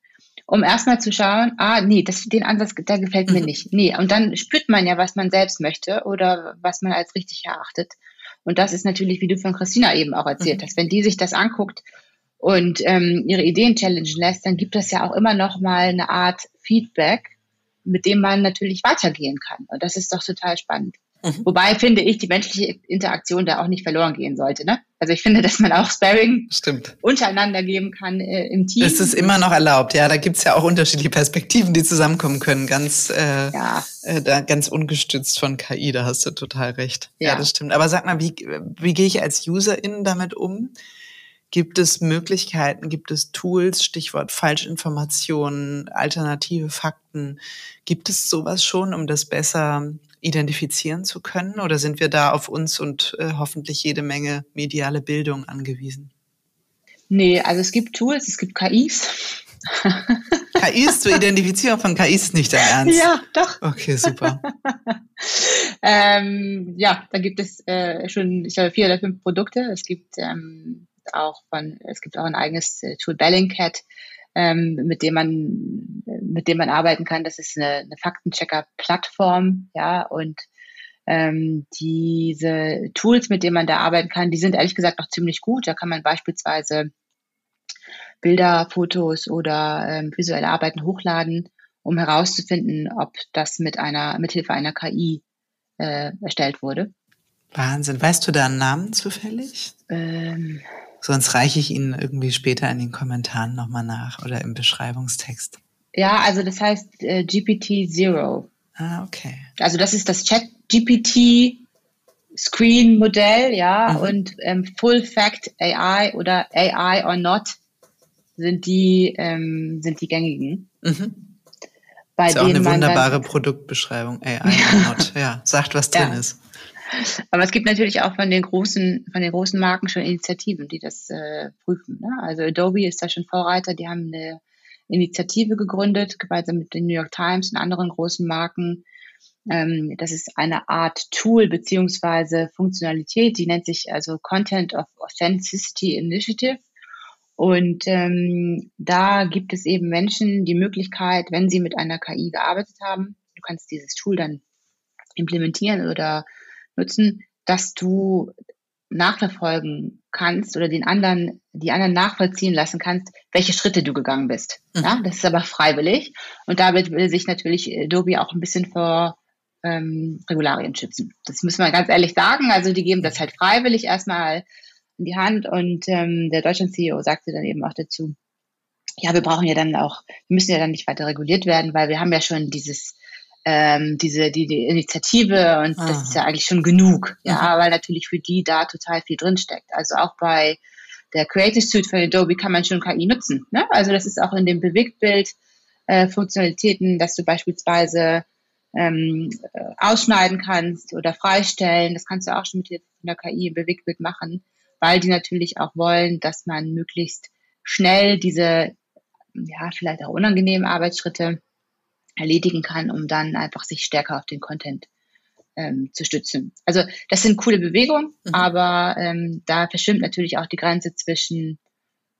Um erstmal zu schauen, ah, nee, das, den Ansatz, der gefällt mir mhm. nicht. Nee, und dann spürt man ja, was man selbst möchte oder was man als richtig erachtet. Und das ist natürlich, wie du von Christina eben auch erzählt mhm. hast, wenn die sich das anguckt und ähm, ihre Ideen challengen lässt, dann gibt es ja auch immer noch mal eine Art Feedback, mit dem man natürlich weitergehen kann. Und das ist doch total spannend. Mhm. Wobei finde ich, die menschliche Interaktion da auch nicht verloren gehen sollte. Ne? Also ich finde, dass man auch Sparring Stimmt. untereinander geben kann äh, im Team. Das ist immer noch erlaubt, ja. Da gibt's ja auch unterschiedliche Perspektiven, die zusammenkommen können. Ganz, äh, ja. äh, da, ganz ungestützt von KI, da hast du total recht. Ja, ja das stimmt. Aber sag mal, wie, wie gehe ich als Userin damit um? Gibt es Möglichkeiten, gibt es Tools, Stichwort Falschinformationen, alternative Fakten? Gibt es sowas schon, um das besser identifizieren zu können? Oder sind wir da auf uns und äh, hoffentlich jede Menge mediale Bildung angewiesen? Nee, also es gibt Tools, es gibt KIs. KIs zur Identifizierung von KIs nicht der Ernst. Ja, doch. Okay, super. ähm, ja, da gibt es äh, schon, ich glaube, vier oder fünf Produkte. Es gibt ähm, auch von, es gibt auch ein eigenes äh, Tool Bellingcat, ähm, mit dem man, mit dem man arbeiten kann. Das ist eine, eine Faktenchecker-Plattform, ja, und ähm, diese Tools, mit denen man da arbeiten kann, die sind ehrlich gesagt auch ziemlich gut. Da kann man beispielsweise Bilder, Fotos oder ähm, visuelle Arbeiten hochladen, um herauszufinden, ob das mit einer, mithilfe einer KI äh, erstellt wurde. Wahnsinn. Weißt du da einen Namen zufällig? Ähm, Sonst reiche ich Ihnen irgendwie später in den Kommentaren nochmal nach oder im Beschreibungstext. Ja, also das heißt äh, GPT Zero. Ah, okay. Also das ist das Chat GPT Screen Modell, ja, mhm. und ähm, Full Fact AI oder AI or Not sind die ähm, sind die gängigen. Mhm. Bei ist auch eine wunderbare Produktbeschreibung AI or Not. Ja, sagt was drin ja. ist. Aber es gibt natürlich auch von den großen, von den großen Marken schon Initiativen, die das äh, prüfen. Ne? Also Adobe ist da schon Vorreiter, die haben eine Initiative gegründet, gemeinsam mit den New York Times und anderen großen Marken. Ähm, das ist eine Art Tool beziehungsweise Funktionalität, die nennt sich also Content of Authenticity Initiative. Und ähm, da gibt es eben Menschen die Möglichkeit, wenn sie mit einer KI gearbeitet haben, du kannst dieses Tool dann implementieren oder nutzen, dass du nachverfolgen kannst oder den anderen, die anderen nachvollziehen lassen kannst, welche Schritte du gegangen bist. Mhm. Ja, das ist aber freiwillig. Und damit will sich natürlich Adobe auch ein bisschen vor ähm, Regularien schützen. Das müssen wir ganz ehrlich sagen. Also die geben das halt freiwillig erstmal in die Hand und ähm, der Deutschland-CEO sagte dann eben auch dazu, ja, wir brauchen ja dann auch, wir müssen ja dann nicht weiter reguliert werden, weil wir haben ja schon dieses ähm, diese die, die Initiative und Aha. das ist ja eigentlich schon genug, ja, mhm. weil natürlich für die da total viel drinsteckt. Also auch bei der Creative Suite von Adobe kann man schon KI nutzen. Ne? Also das ist auch in dem Bewegtbild äh, Funktionalitäten, dass du beispielsweise ähm, äh, ausschneiden kannst oder freistellen. Das kannst du auch schon mit der KI im Bewegtbild machen, weil die natürlich auch wollen, dass man möglichst schnell diese, ja, vielleicht auch unangenehmen Arbeitsschritte erledigen kann, um dann einfach sich stärker auf den Content ähm, zu stützen. Also das sind coole Bewegungen, mhm. aber ähm, da verschwimmt natürlich auch die Grenze zwischen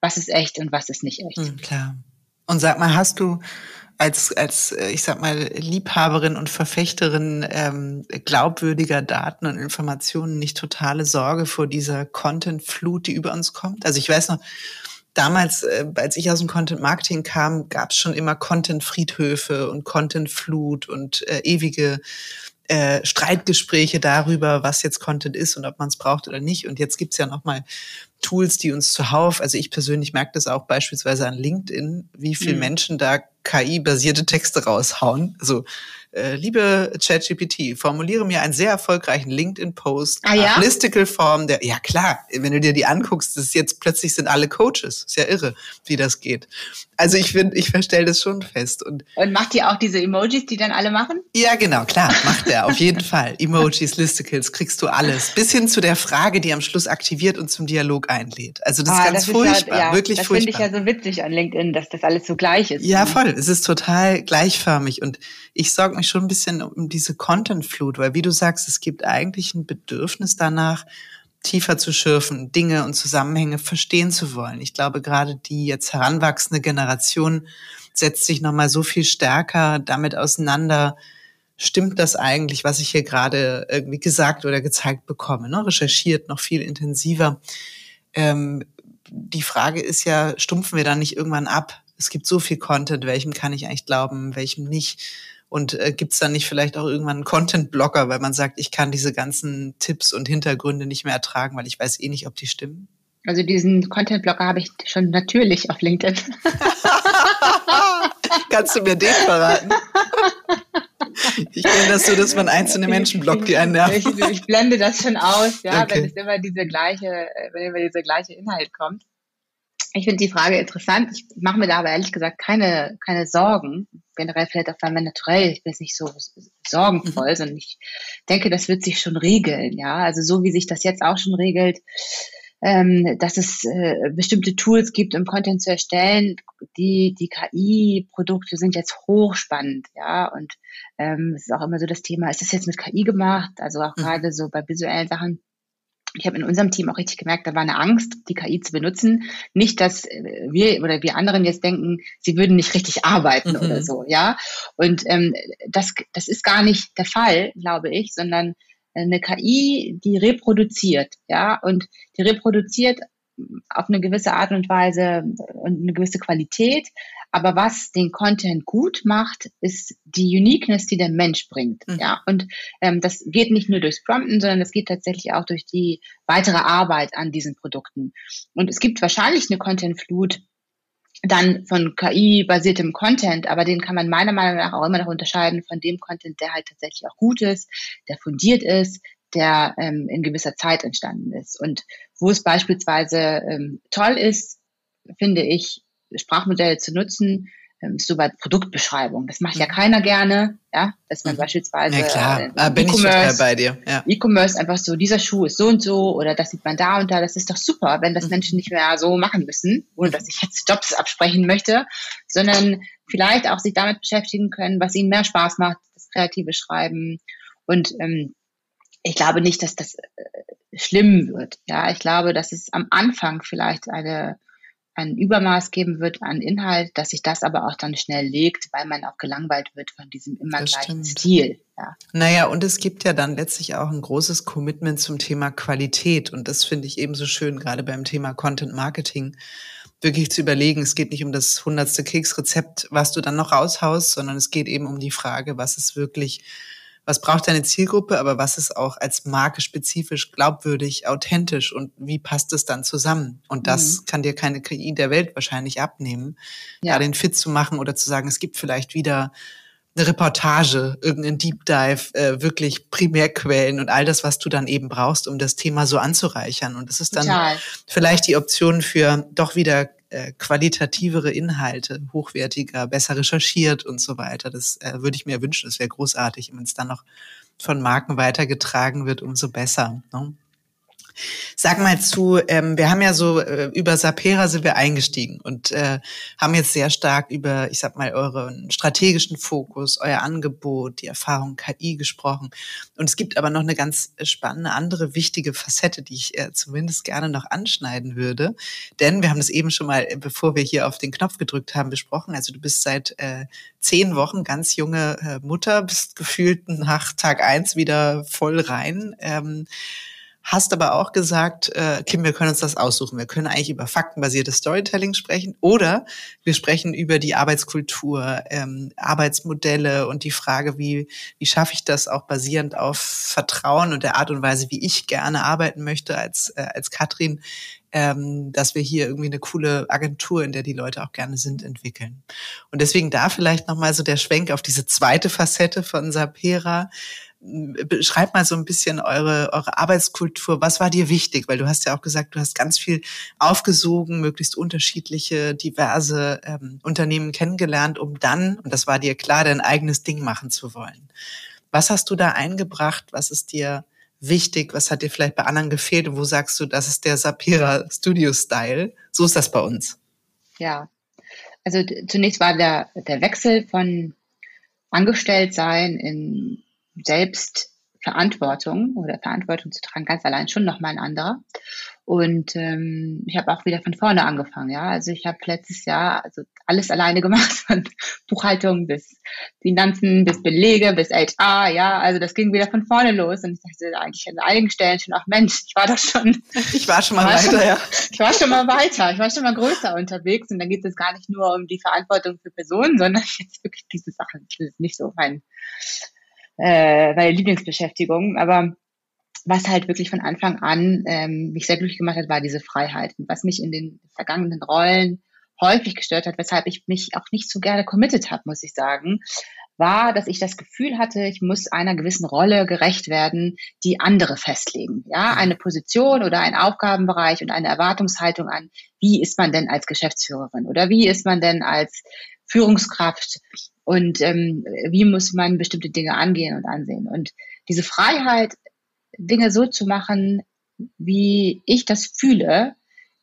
was ist echt und was ist nicht echt. Mhm, klar. Und sag mal, hast du als, als, äh, ich sag mal, Liebhaberin und Verfechterin ähm, glaubwürdiger Daten und Informationen nicht totale Sorge vor dieser Content-Flut, die über uns kommt? Also ich weiß noch, damals, äh, als ich aus dem Content Marketing kam, gab es schon immer Content-Friedhöfe und Content-Flut und äh, ewige äh, Streitgespräche darüber, was jetzt Content ist und ob man es braucht oder nicht. Und jetzt gibt's ja noch mal Tools, die uns zuhauf, also ich persönlich merke das auch beispielsweise an LinkedIn, wie viele mhm. Menschen da KI-basierte Texte raushauen. Also äh, liebe ChatGPT, formuliere mir einen sehr erfolgreichen LinkedIn-Post, ah, ja? Form, der, ja klar, wenn du dir die anguckst, das ist jetzt plötzlich sind alle Coaches. Ist ja irre, wie das geht. Also ich finde, ich verstelle das schon fest. Und, und macht ihr auch diese Emojis, die dann alle machen? Ja, genau, klar, macht er, auf jeden Fall. Emojis, Listicles, kriegst du alles. Bis hin zu der Frage, die am Schluss aktiviert und zum Dialog einlädt. Also das ah, ist ganz das furchtbar, ist ja, wirklich das furchtbar. Das finde ich ja so witzig an LinkedIn, dass das alles so gleich ist. Ja, voll. Es ist total gleichförmig und ich sorge mich schon ein bisschen um diese Content-Flut, weil wie du sagst, es gibt eigentlich ein Bedürfnis danach, tiefer zu schürfen, Dinge und Zusammenhänge verstehen zu wollen. Ich glaube, gerade die jetzt heranwachsende Generation setzt sich nochmal so viel stärker damit auseinander, stimmt das eigentlich, was ich hier gerade irgendwie gesagt oder gezeigt bekomme, ne? recherchiert noch viel intensiver. Ähm, die Frage ist ja, stumpfen wir dann nicht irgendwann ab? Es gibt so viel Content, welchem kann ich eigentlich glauben, welchem nicht? Und äh, gibt es dann nicht vielleicht auch irgendwann einen Content-Blocker, weil man sagt, ich kann diese ganzen Tipps und Hintergründe nicht mehr ertragen, weil ich weiß eh nicht, ob die stimmen? Also diesen Content-Blocker habe ich schon natürlich auf LinkedIn. Kannst du mir den verraten? Ich kenne das so, dass man einzelne Menschen blockt, die einen nerven. Ich, ich blende das schon aus, ja, okay. wenn es immer diese gleiche, wenn immer dieser gleiche Inhalt kommt. Ich finde die Frage interessant. Ich mache mir da aber ehrlich gesagt keine, keine Sorgen. Generell vielleicht auch bei mir naturell. Ich bin jetzt nicht so sorgenvoll, mhm. sondern ich denke, das wird sich schon regeln. Ja, also so wie sich das jetzt auch schon regelt, ähm, dass es äh, bestimmte Tools gibt, um Content zu erstellen. Die, die KI-Produkte sind jetzt hochspannend, ja. Und ähm, es ist auch immer so das Thema, ist das jetzt mit KI gemacht? Also auch mhm. gerade so bei visuellen Sachen ich habe in unserem Team auch richtig gemerkt, da war eine Angst, die KI zu benutzen. Nicht, dass äh, wir oder wir anderen jetzt denken, sie würden nicht richtig arbeiten mhm. oder so, ja. Und ähm, das, das ist gar nicht der Fall, glaube ich, sondern eine KI, die reproduziert, ja, und die reproduziert auf eine gewisse Art und Weise und eine gewisse Qualität, aber was den Content gut macht, ist die Uniqueness, die der Mensch bringt. Mhm. Ja, und ähm, das geht nicht nur durchs Prompten, sondern es geht tatsächlich auch durch die weitere Arbeit an diesen Produkten. Und es gibt wahrscheinlich eine Content-Flut, dann von KI-basiertem Content, aber den kann man meiner Meinung nach auch immer noch unterscheiden von dem Content, der halt tatsächlich auch gut ist, der fundiert ist, der ähm, in gewisser Zeit entstanden ist. Und wo es beispielsweise ähm, toll ist, finde ich, Sprachmodelle zu nutzen, ähm, so bei Produktbeschreibung. Das macht ja mhm. keiner gerne, ja, dass man mhm. beispielsweise ja, klar. Äh, ah, bin ich total bei dir. Ja. E-Commerce einfach so, dieser Schuh ist so und so oder das sieht man da und da. Das ist doch super, wenn das mhm. Menschen nicht mehr so machen müssen, ohne dass ich jetzt Jobs absprechen möchte, sondern vielleicht auch sich damit beschäftigen können, was ihnen mehr Spaß macht, das kreative Schreiben. Und ähm, ich glaube nicht, dass das äh, schlimm wird. Ja, ich glaube, dass es am Anfang vielleicht eine ein Übermaß geben wird an Inhalt, dass sich das aber auch dann schnell legt, weil man auch gelangweilt wird von diesem immer das gleichen stimmt. Stil. Ja. Naja, und es gibt ja dann letztlich auch ein großes Commitment zum Thema Qualität. Und das finde ich ebenso schön, gerade beim Thema Content Marketing, wirklich zu überlegen, es geht nicht um das hundertste Keksrezept, was du dann noch raushaust, sondern es geht eben um die Frage, was ist wirklich was braucht deine Zielgruppe, aber was ist auch als Marke spezifisch glaubwürdig, authentisch und wie passt es dann zusammen? Und das mhm. kann dir keine KI der Welt wahrscheinlich abnehmen, ja. da den Fit zu machen oder zu sagen, es gibt vielleicht wieder eine Reportage, irgendein Deep Dive, äh, wirklich Primärquellen und all das, was du dann eben brauchst, um das Thema so anzureichern. Und das ist dann Total. vielleicht die Option für doch wieder äh, qualitativere Inhalte, hochwertiger, besser recherchiert und so weiter. Das äh, würde ich mir wünschen. Das wäre großartig, wenn es dann noch von Marken weitergetragen wird, umso besser. Ne? Sag mal zu, ähm, wir haben ja so äh, über Sapera sind wir eingestiegen und äh, haben jetzt sehr stark über, ich sag mal, euren strategischen Fokus, euer Angebot, die Erfahrung KI gesprochen. Und es gibt aber noch eine ganz spannende andere wichtige Facette, die ich äh, zumindest gerne noch anschneiden würde. Denn wir haben das eben schon mal, bevor wir hier auf den Knopf gedrückt haben, besprochen. Also du bist seit äh, zehn Wochen ganz junge äh, Mutter, bist gefühlt nach Tag eins wieder voll rein. Ähm, Hast aber auch gesagt, äh, Kim, wir können uns das aussuchen. Wir können eigentlich über faktenbasiertes Storytelling sprechen oder wir sprechen über die Arbeitskultur, ähm, Arbeitsmodelle und die Frage, wie, wie schaffe ich das auch basierend auf Vertrauen und der Art und Weise, wie ich gerne arbeiten möchte als, äh, als Katrin, ähm, dass wir hier irgendwie eine coole Agentur, in der die Leute auch gerne sind, entwickeln. Und deswegen da vielleicht nochmal so der Schwenk auf diese zweite Facette von Sapera beschreib mal so ein bisschen eure, eure Arbeitskultur. Was war dir wichtig? Weil du hast ja auch gesagt, du hast ganz viel aufgesogen, möglichst unterschiedliche, diverse ähm, Unternehmen kennengelernt, um dann, und das war dir klar, dein eigenes Ding machen zu wollen. Was hast du da eingebracht? Was ist dir wichtig? Was hat dir vielleicht bei anderen gefehlt? Und wo sagst du, das ist der Sapira Studio Style? So ist das bei uns. Ja, also zunächst war der, der Wechsel von Angestelltsein in Selbstverantwortung oder Verantwortung zu tragen, ganz allein schon nochmal ein anderer. Und ähm, ich habe auch wieder von vorne angefangen, ja. Also ich habe letztes Jahr also alles alleine gemacht, von Buchhaltung bis Finanzen, bis Belege, bis HR, ja. Also das ging wieder von vorne los. Und ich dachte eigentlich an einigen Stellen schon auch, Mensch, ich war doch schon. Ich war schon mal war weiter, schon, ja. Ich war schon mal weiter, ich war schon mal größer unterwegs. Und dann geht es gar nicht nur um die Verantwortung für Personen, sondern jetzt wirklich diese Sachen. Das ist nicht so mein äh, meine Lieblingsbeschäftigung. Aber was halt wirklich von Anfang an ähm, mich sehr glücklich gemacht hat, war diese Freiheit. Und was mich in den vergangenen Rollen häufig gestört hat, weshalb ich mich auch nicht so gerne committed habe, muss ich sagen, war, dass ich das Gefühl hatte, ich muss einer gewissen Rolle gerecht werden, die andere festlegen. Ja, eine Position oder ein Aufgabenbereich und eine Erwartungshaltung an, wie ist man denn als Geschäftsführerin oder wie ist man denn als Führungskraft und ähm, wie muss man bestimmte Dinge angehen und ansehen. Und diese Freiheit, Dinge so zu machen, wie ich das fühle,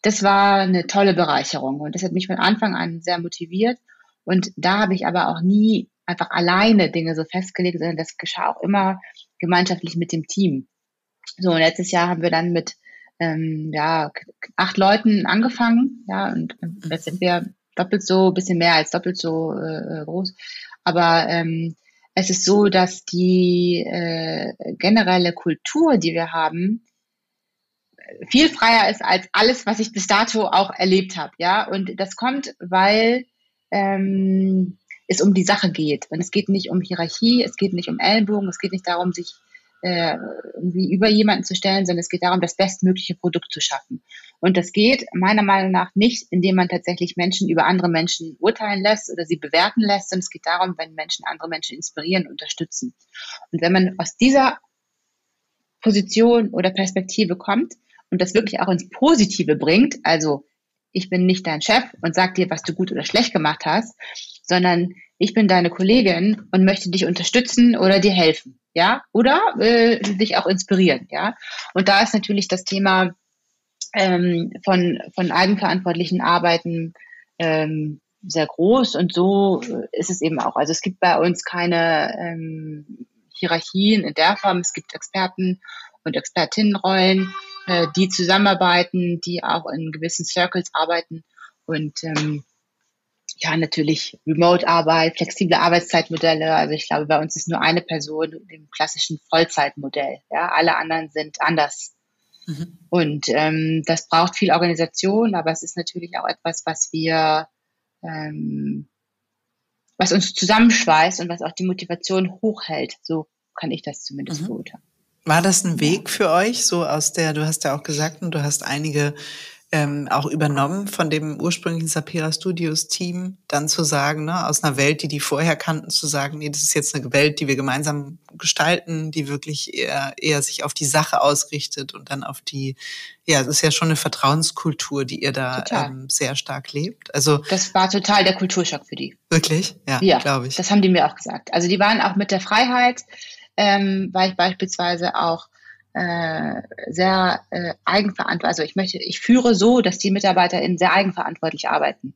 das war eine tolle Bereicherung und das hat mich von Anfang an sehr motiviert. Und da habe ich aber auch nie einfach alleine Dinge so festgelegt, sondern das geschah auch immer gemeinschaftlich mit dem Team. So, und letztes Jahr haben wir dann mit ähm, ja, acht Leuten angefangen, ja, und jetzt sind wir doppelt so, bisschen mehr als doppelt so äh, groß. Aber ähm, es ist so, dass die äh, generelle Kultur, die wir haben, viel freier ist als alles, was ich bis dato auch erlebt habe. Ja, und das kommt, weil ähm, es um die Sache geht. Und es geht nicht um Hierarchie, es geht nicht um Ellenbogen, es geht nicht darum, sich äh, irgendwie über jemanden zu stellen, sondern es geht darum, das bestmögliche Produkt zu schaffen. Und das geht meiner Meinung nach nicht, indem man tatsächlich Menschen über andere Menschen urteilen lässt oder sie bewerten lässt, sondern es geht darum, wenn Menschen andere Menschen inspirieren, unterstützen. Und wenn man aus dieser Position oder Perspektive kommt und das wirklich auch ins Positive bringt, also ich bin nicht dein Chef und sag dir, was du gut oder schlecht gemacht hast, sondern ich bin deine Kollegin und möchte dich unterstützen oder dir helfen, ja, oder äh, dich auch inspirieren, ja. Und da ist natürlich das Thema ähm, von, von eigenverantwortlichen Arbeiten ähm, sehr groß und so ist es eben auch. Also es gibt bei uns keine ähm, Hierarchien in der Form. Es gibt Experten und Expertinnenrollen, äh, die zusammenarbeiten, die auch in gewissen Circles arbeiten und ähm, ja, natürlich Remote-Arbeit, flexible Arbeitszeitmodelle. Also ich glaube, bei uns ist nur eine Person im klassischen Vollzeitmodell. Ja, alle anderen sind anders. Mhm. Und ähm, das braucht viel Organisation, aber es ist natürlich auch etwas, was wir, ähm, was uns zusammenschweißt und was auch die Motivation hochhält. So kann ich das zumindest mhm. beurteilen. War das ein Weg für euch, so aus der, du hast ja auch gesagt, und du hast einige ähm, auch übernommen von dem ursprünglichen Sapira Studios Team, dann zu sagen, ne, aus einer Welt, die die vorher kannten, zu sagen, nee, das ist jetzt eine Welt, die wir gemeinsam gestalten, die wirklich eher, eher sich auf die Sache ausrichtet und dann auf die, ja, es ist ja schon eine Vertrauenskultur, die ihr da ähm, sehr stark lebt. Also das war total der Kulturschock für die. Wirklich? Ja, ja glaube ich. Das haben die mir auch gesagt. Also die waren auch mit der Freiheit, ähm, weil ich beispielsweise auch äh, sehr äh, eigenverantwortlich, also ich möchte, ich führe so, dass die MitarbeiterInnen sehr eigenverantwortlich arbeiten.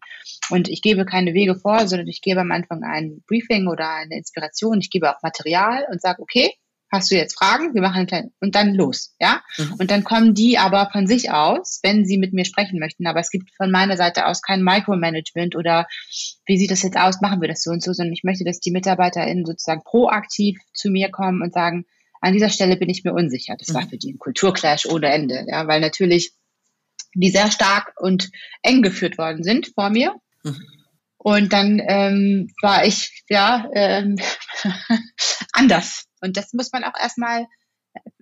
Und ich gebe keine Wege vor, sondern ich gebe am Anfang ein Briefing oder eine Inspiration, ich gebe auch Material und sage, okay, hast du jetzt Fragen? Wir machen einen kleinen, und dann los, ja? Mhm. Und dann kommen die aber von sich aus, wenn sie mit mir sprechen möchten. Aber es gibt von meiner Seite aus kein Micromanagement oder wie sieht das jetzt aus? Machen wir das so und so, sondern ich möchte, dass die MitarbeiterInnen sozusagen proaktiv zu mir kommen und sagen, an dieser Stelle bin ich mir unsicher. Das war mhm. für die ein Kulturclash ohne Ende, ja, weil natürlich die sehr stark und eng geführt worden sind vor mir. Mhm. Und dann ähm, war ich ja ähm, anders. Und das muss man auch erstmal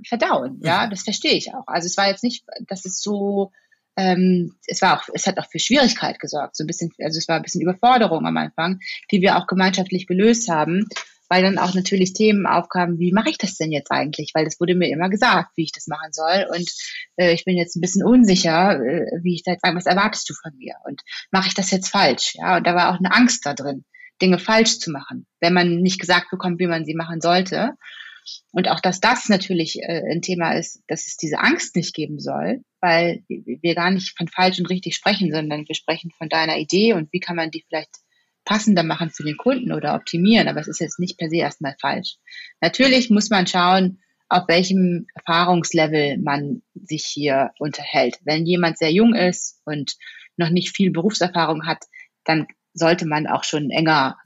verdauen. Ja, mhm. das verstehe ich auch. Also es war jetzt nicht, dass es so, ähm, es war auch, es hat auch für Schwierigkeit gesorgt, so ein bisschen, also es war ein bisschen Überforderung am Anfang, die wir auch gemeinschaftlich gelöst haben weil dann auch natürlich Themen aufkamen, wie mache ich das denn jetzt eigentlich? Weil das wurde mir immer gesagt, wie ich das machen soll. Und äh, ich bin jetzt ein bisschen unsicher, äh, wie ich das, was erwartest du von mir? Und mache ich das jetzt falsch? Ja, und da war auch eine Angst da drin, Dinge falsch zu machen, wenn man nicht gesagt bekommt, wie man sie machen sollte. Und auch, dass das natürlich äh, ein Thema ist, dass es diese Angst nicht geben soll, weil wir gar nicht von falsch und richtig sprechen, sondern wir sprechen von deiner Idee und wie kann man die vielleicht passender machen für den Kunden oder optimieren, aber es ist jetzt nicht per se erstmal falsch. Natürlich muss man schauen, auf welchem Erfahrungslevel man sich hier unterhält. Wenn jemand sehr jung ist und noch nicht viel Berufserfahrung hat, dann sollte man auch schon enger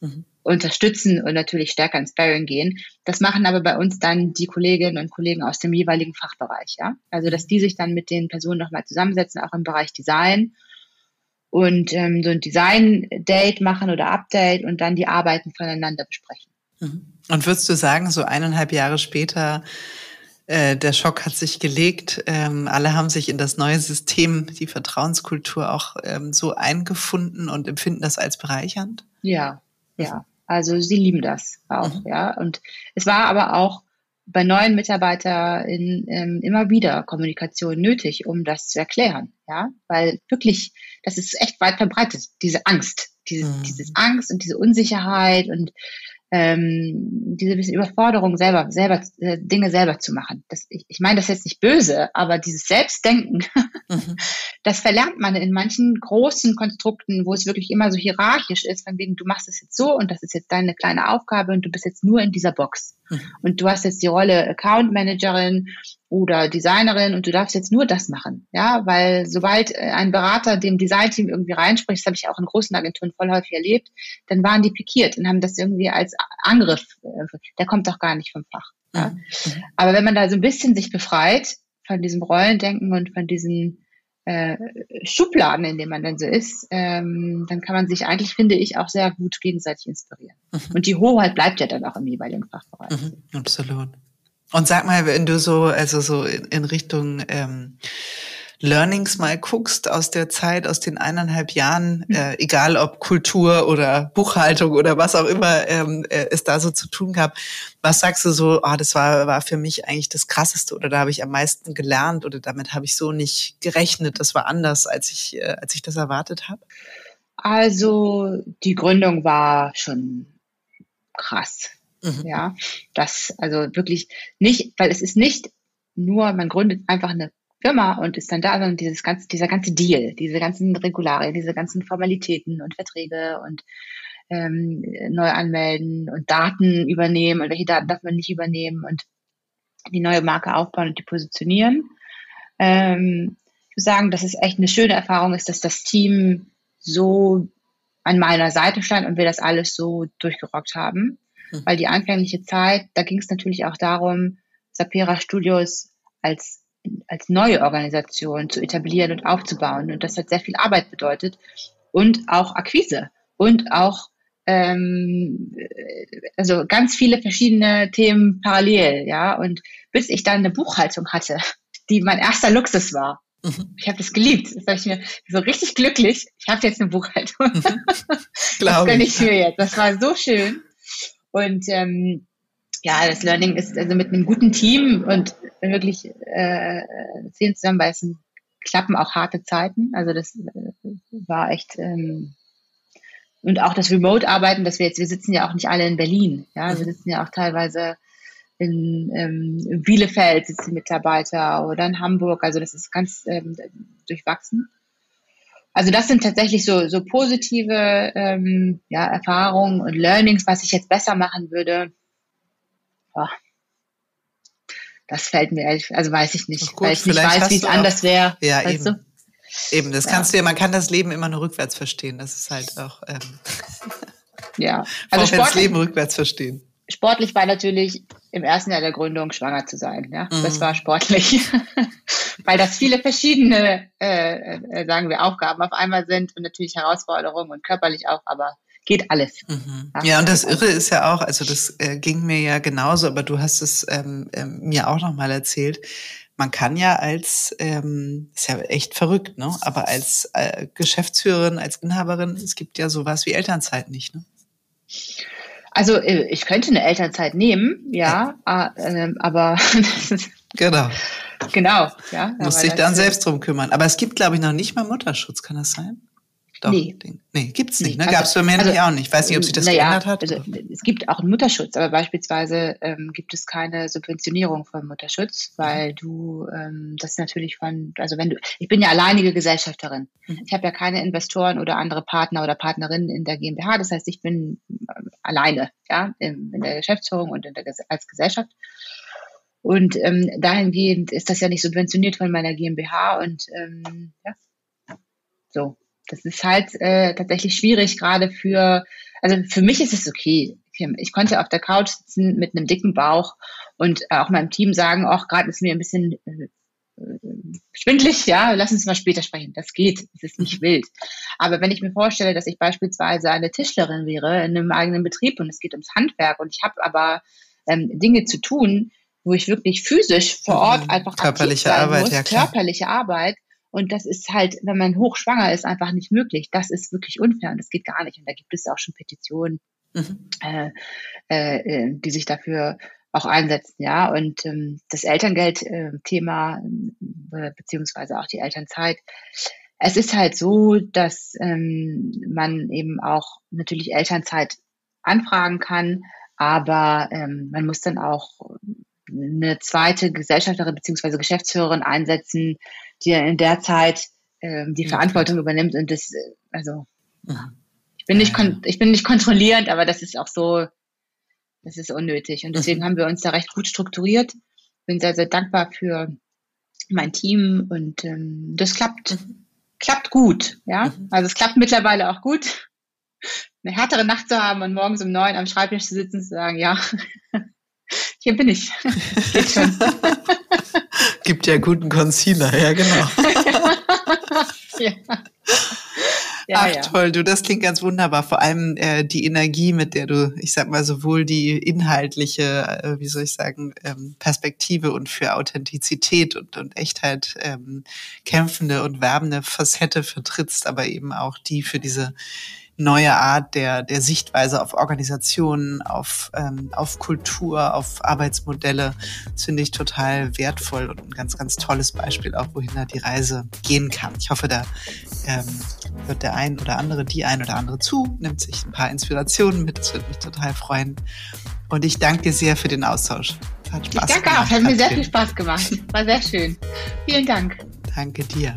mhm. unterstützen und natürlich stärker ins Sparring gehen. Das machen aber bei uns dann die Kolleginnen und Kollegen aus dem jeweiligen Fachbereich, ja. Also, dass die sich dann mit den Personen nochmal zusammensetzen, auch im Bereich Design und ähm, so ein Design-Date machen oder Update und dann die Arbeiten voneinander besprechen. Mhm. Und würdest du sagen, so eineinhalb Jahre später, äh, der Schock hat sich gelegt, ähm, alle haben sich in das neue System, die Vertrauenskultur auch ähm, so eingefunden und empfinden das als bereichernd? Ja, ja. Also sie lieben das auch, mhm. ja. Und es war aber auch bei neuen MitarbeiterInnen ähm, immer wieder Kommunikation nötig, um das zu erklären. Ja, weil wirklich, das ist echt weit verbreitet, diese Angst, diese, mhm. dieses Angst und diese Unsicherheit und ähm, diese bisschen Überforderung selber, selber äh, Dinge selber zu machen. Das, ich, ich meine das jetzt nicht böse, aber dieses Selbstdenken, mhm. das verlernt man in manchen großen Konstrukten, wo es wirklich immer so hierarchisch ist, von wegen, du machst es jetzt so und das ist jetzt deine kleine Aufgabe und du bist jetzt nur in dieser Box. Mhm. Und du hast jetzt die Rolle Account Managerin oder Designerin und du darfst jetzt nur das machen. Ja, weil sobald äh, ein Berater dem Designteam irgendwie reinspricht, das habe ich auch in großen Agenturen voll häufig erlebt, dann waren die pikiert und haben das irgendwie als Angriff, äh, der kommt doch gar nicht vom Fach. Ja? Mhm. Aber wenn man da so ein bisschen sich befreit von diesem Rollendenken und von diesen äh, Schubladen, in denen man dann so ist, ähm, dann kann man sich eigentlich, finde ich, auch sehr gut gegenseitig inspirieren. Mhm. Und die Hoheit bleibt ja dann auch im jeweiligen Fachbereich. Mhm, absolut. Und sag mal, wenn du so, also so in Richtung ähm, Learnings mal guckst aus der Zeit, aus den eineinhalb Jahren, mhm. äh, egal ob Kultur oder Buchhaltung oder was auch immer ähm, äh, es da so zu tun gab, was sagst du so, ah, oh, das war, war für mich eigentlich das Krasseste oder da habe ich am meisten gelernt oder damit habe ich so nicht gerechnet, das war anders, als ich, äh, als ich das erwartet habe? Also die Gründung war schon krass. Mhm. Ja, das also wirklich nicht, weil es ist nicht nur, man gründet einfach eine Firma und ist dann da, sondern dieses ganze, dieser ganze Deal, diese ganzen Regularien, diese ganzen Formalitäten und Verträge und ähm, neu anmelden und Daten übernehmen und welche Daten darf man nicht übernehmen und die neue Marke aufbauen und die positionieren. Ähm, ich muss sagen, dass es echt eine schöne Erfahrung ist, dass das Team so an meiner Seite stand und wir das alles so durchgerockt haben. Mhm. Weil die anfängliche Zeit, da ging es natürlich auch darum, Sapera Studios als als neue Organisation zu etablieren und aufzubauen. Und das hat sehr viel Arbeit bedeutet und auch Akquise und auch ähm, also ganz viele verschiedene Themen parallel, ja. Und bis ich dann eine Buchhaltung hatte, die mein erster Luxus war, Mhm. Ich habe das geliebt. Das habe ich mir so richtig glücklich. Ich habe jetzt eine Buchhaltung. Mhm. das gönne ich mir jetzt. Das war so schön. Und ähm, ja, das Learning ist also mit einem guten Team und wirklich äh, zehn zusammenbeißen, klappen auch harte Zeiten. Also das äh, war echt ähm, und auch das Remote-Arbeiten, dass wir jetzt, wir sitzen ja auch nicht alle in Berlin, ja, wir mhm. sitzen ja auch teilweise in, ähm, in Bielefeld sitzen Mitarbeiter oder in Hamburg, also das ist ganz ähm, durchwachsen. Also das sind tatsächlich so, so positive ähm, ja, Erfahrungen und Learnings, was ich jetzt besser machen würde. Oh, das fällt mir ehrlich, also weiß ich nicht, gut, weil ich nicht weiß, wie es anders wäre. Ja, eben. Du? Eben, das kannst ja. du ja, man kann das Leben immer nur rückwärts verstehen. Das ist halt auch. Ähm, ja, also sportlich, das Leben rückwärts verstehen. Sportlich war natürlich im ersten Jahr der Gründung schwanger zu sein. Ja, mhm. das war sportlich, weil das viele verschiedene, äh, äh, sagen wir, Aufgaben auf einmal sind und natürlich Herausforderungen und körperlich auch, aber geht alles. Mhm. Ja, und das Irre ist ja auch, also das äh, ging mir ja genauso, aber du hast es ähm, äh, mir auch nochmal erzählt man kann ja als, ähm, ist ja echt verrückt, ne? Aber als äh, Geschäftsführerin, als Inhaberin, es gibt ja sowas wie Elternzeit nicht, ne? Also äh, ich könnte eine Elternzeit nehmen, ja, ja. Äh, aber genau. Genau, ja. Muss sich dann selbst drum kümmern. Aber es gibt, glaube ich, noch nicht mal Mutterschutz, kann das sein? Doch, nee. Nee, gibt's nicht. Ne? Also, Gab es bei mir also, auch nicht. Ich weiß nicht, ob sich das naja, geändert hat. Also, es gibt auch einen Mutterschutz, aber beispielsweise ähm, gibt es keine Subventionierung von Mutterschutz, weil mhm. du ähm, das natürlich von, also wenn du, ich bin ja alleinige Gesellschafterin. Mhm. Ich habe ja keine Investoren oder andere Partner oder Partnerinnen in der GmbH. Das heißt, ich bin äh, alleine, ja, in, in, der Geschäftsführung und der, als Gesellschaft. Und ähm, dahingehend ist das ja nicht subventioniert von meiner GmbH und ähm, ja, so das ist halt äh, tatsächlich schwierig, gerade für, also für mich ist es okay. Ich konnte auf der Couch sitzen mit einem dicken Bauch und auch meinem Team sagen, auch gerade ist mir ein bisschen äh, schwindlig, ja, lass uns mal später sprechen. Das geht, es ist nicht wild. Aber wenn ich mir vorstelle, dass ich beispielsweise eine Tischlerin wäre in einem eigenen Betrieb und es geht ums Handwerk und ich habe aber ähm, Dinge zu tun, wo ich wirklich physisch vor Ort mhm. einfach körperliche Arbeit, muss, ja, klar. körperliche Arbeit, und das ist halt, wenn man hochschwanger ist, einfach nicht möglich. Das ist wirklich unfair und das geht gar nicht. Und da gibt es auch schon Petitionen, mhm. äh, äh, die sich dafür auch einsetzen, ja. Und ähm, das Elterngeld-Thema äh, beziehungsweise auch die Elternzeit. Es ist halt so, dass ähm, man eben auch natürlich Elternzeit anfragen kann, aber ähm, man muss dann auch eine zweite Gesellschafterin beziehungsweise Geschäftsführerin einsetzen, die in der Zeit ähm, die Verantwortung übernimmt und das, äh, also ich bin nicht ich bin nicht kontrollierend, aber das ist auch so, das ist unnötig und deswegen mhm. haben wir uns da recht gut strukturiert. Bin sehr sehr dankbar für mein Team und ähm, das klappt mhm. klappt gut, ja. Mhm. Also es klappt mittlerweile auch gut. Eine härtere Nacht zu haben und morgens um neun am Schreibtisch zu sitzen und zu sagen, ja, hier bin ich. Geht schon. Gibt ja guten Concealer, ja genau. ja. Ja, Ach ja. toll, du, das klingt ganz wunderbar. Vor allem äh, die Energie, mit der du, ich sag mal, sowohl die inhaltliche, äh, wie soll ich sagen, ähm, Perspektive und für Authentizität und, und Echtheit ähm, kämpfende und werbende Facette vertrittst, aber eben auch die für diese neue Art der, der Sichtweise auf Organisationen, auf, ähm, auf Kultur, auf Arbeitsmodelle. Das finde ich total wertvoll und ein ganz, ganz tolles Beispiel auch, wohin da die Reise gehen kann. Ich hoffe, da ähm, wird der ein oder andere, die ein oder andere zu, nimmt sich ein paar Inspirationen mit. Das würde mich total freuen. Und ich danke dir sehr für den Austausch. Hat Spaß ich danke gemacht, auch, hat mir sehr viel Spaß gemacht. War sehr schön. Vielen Dank. Danke dir.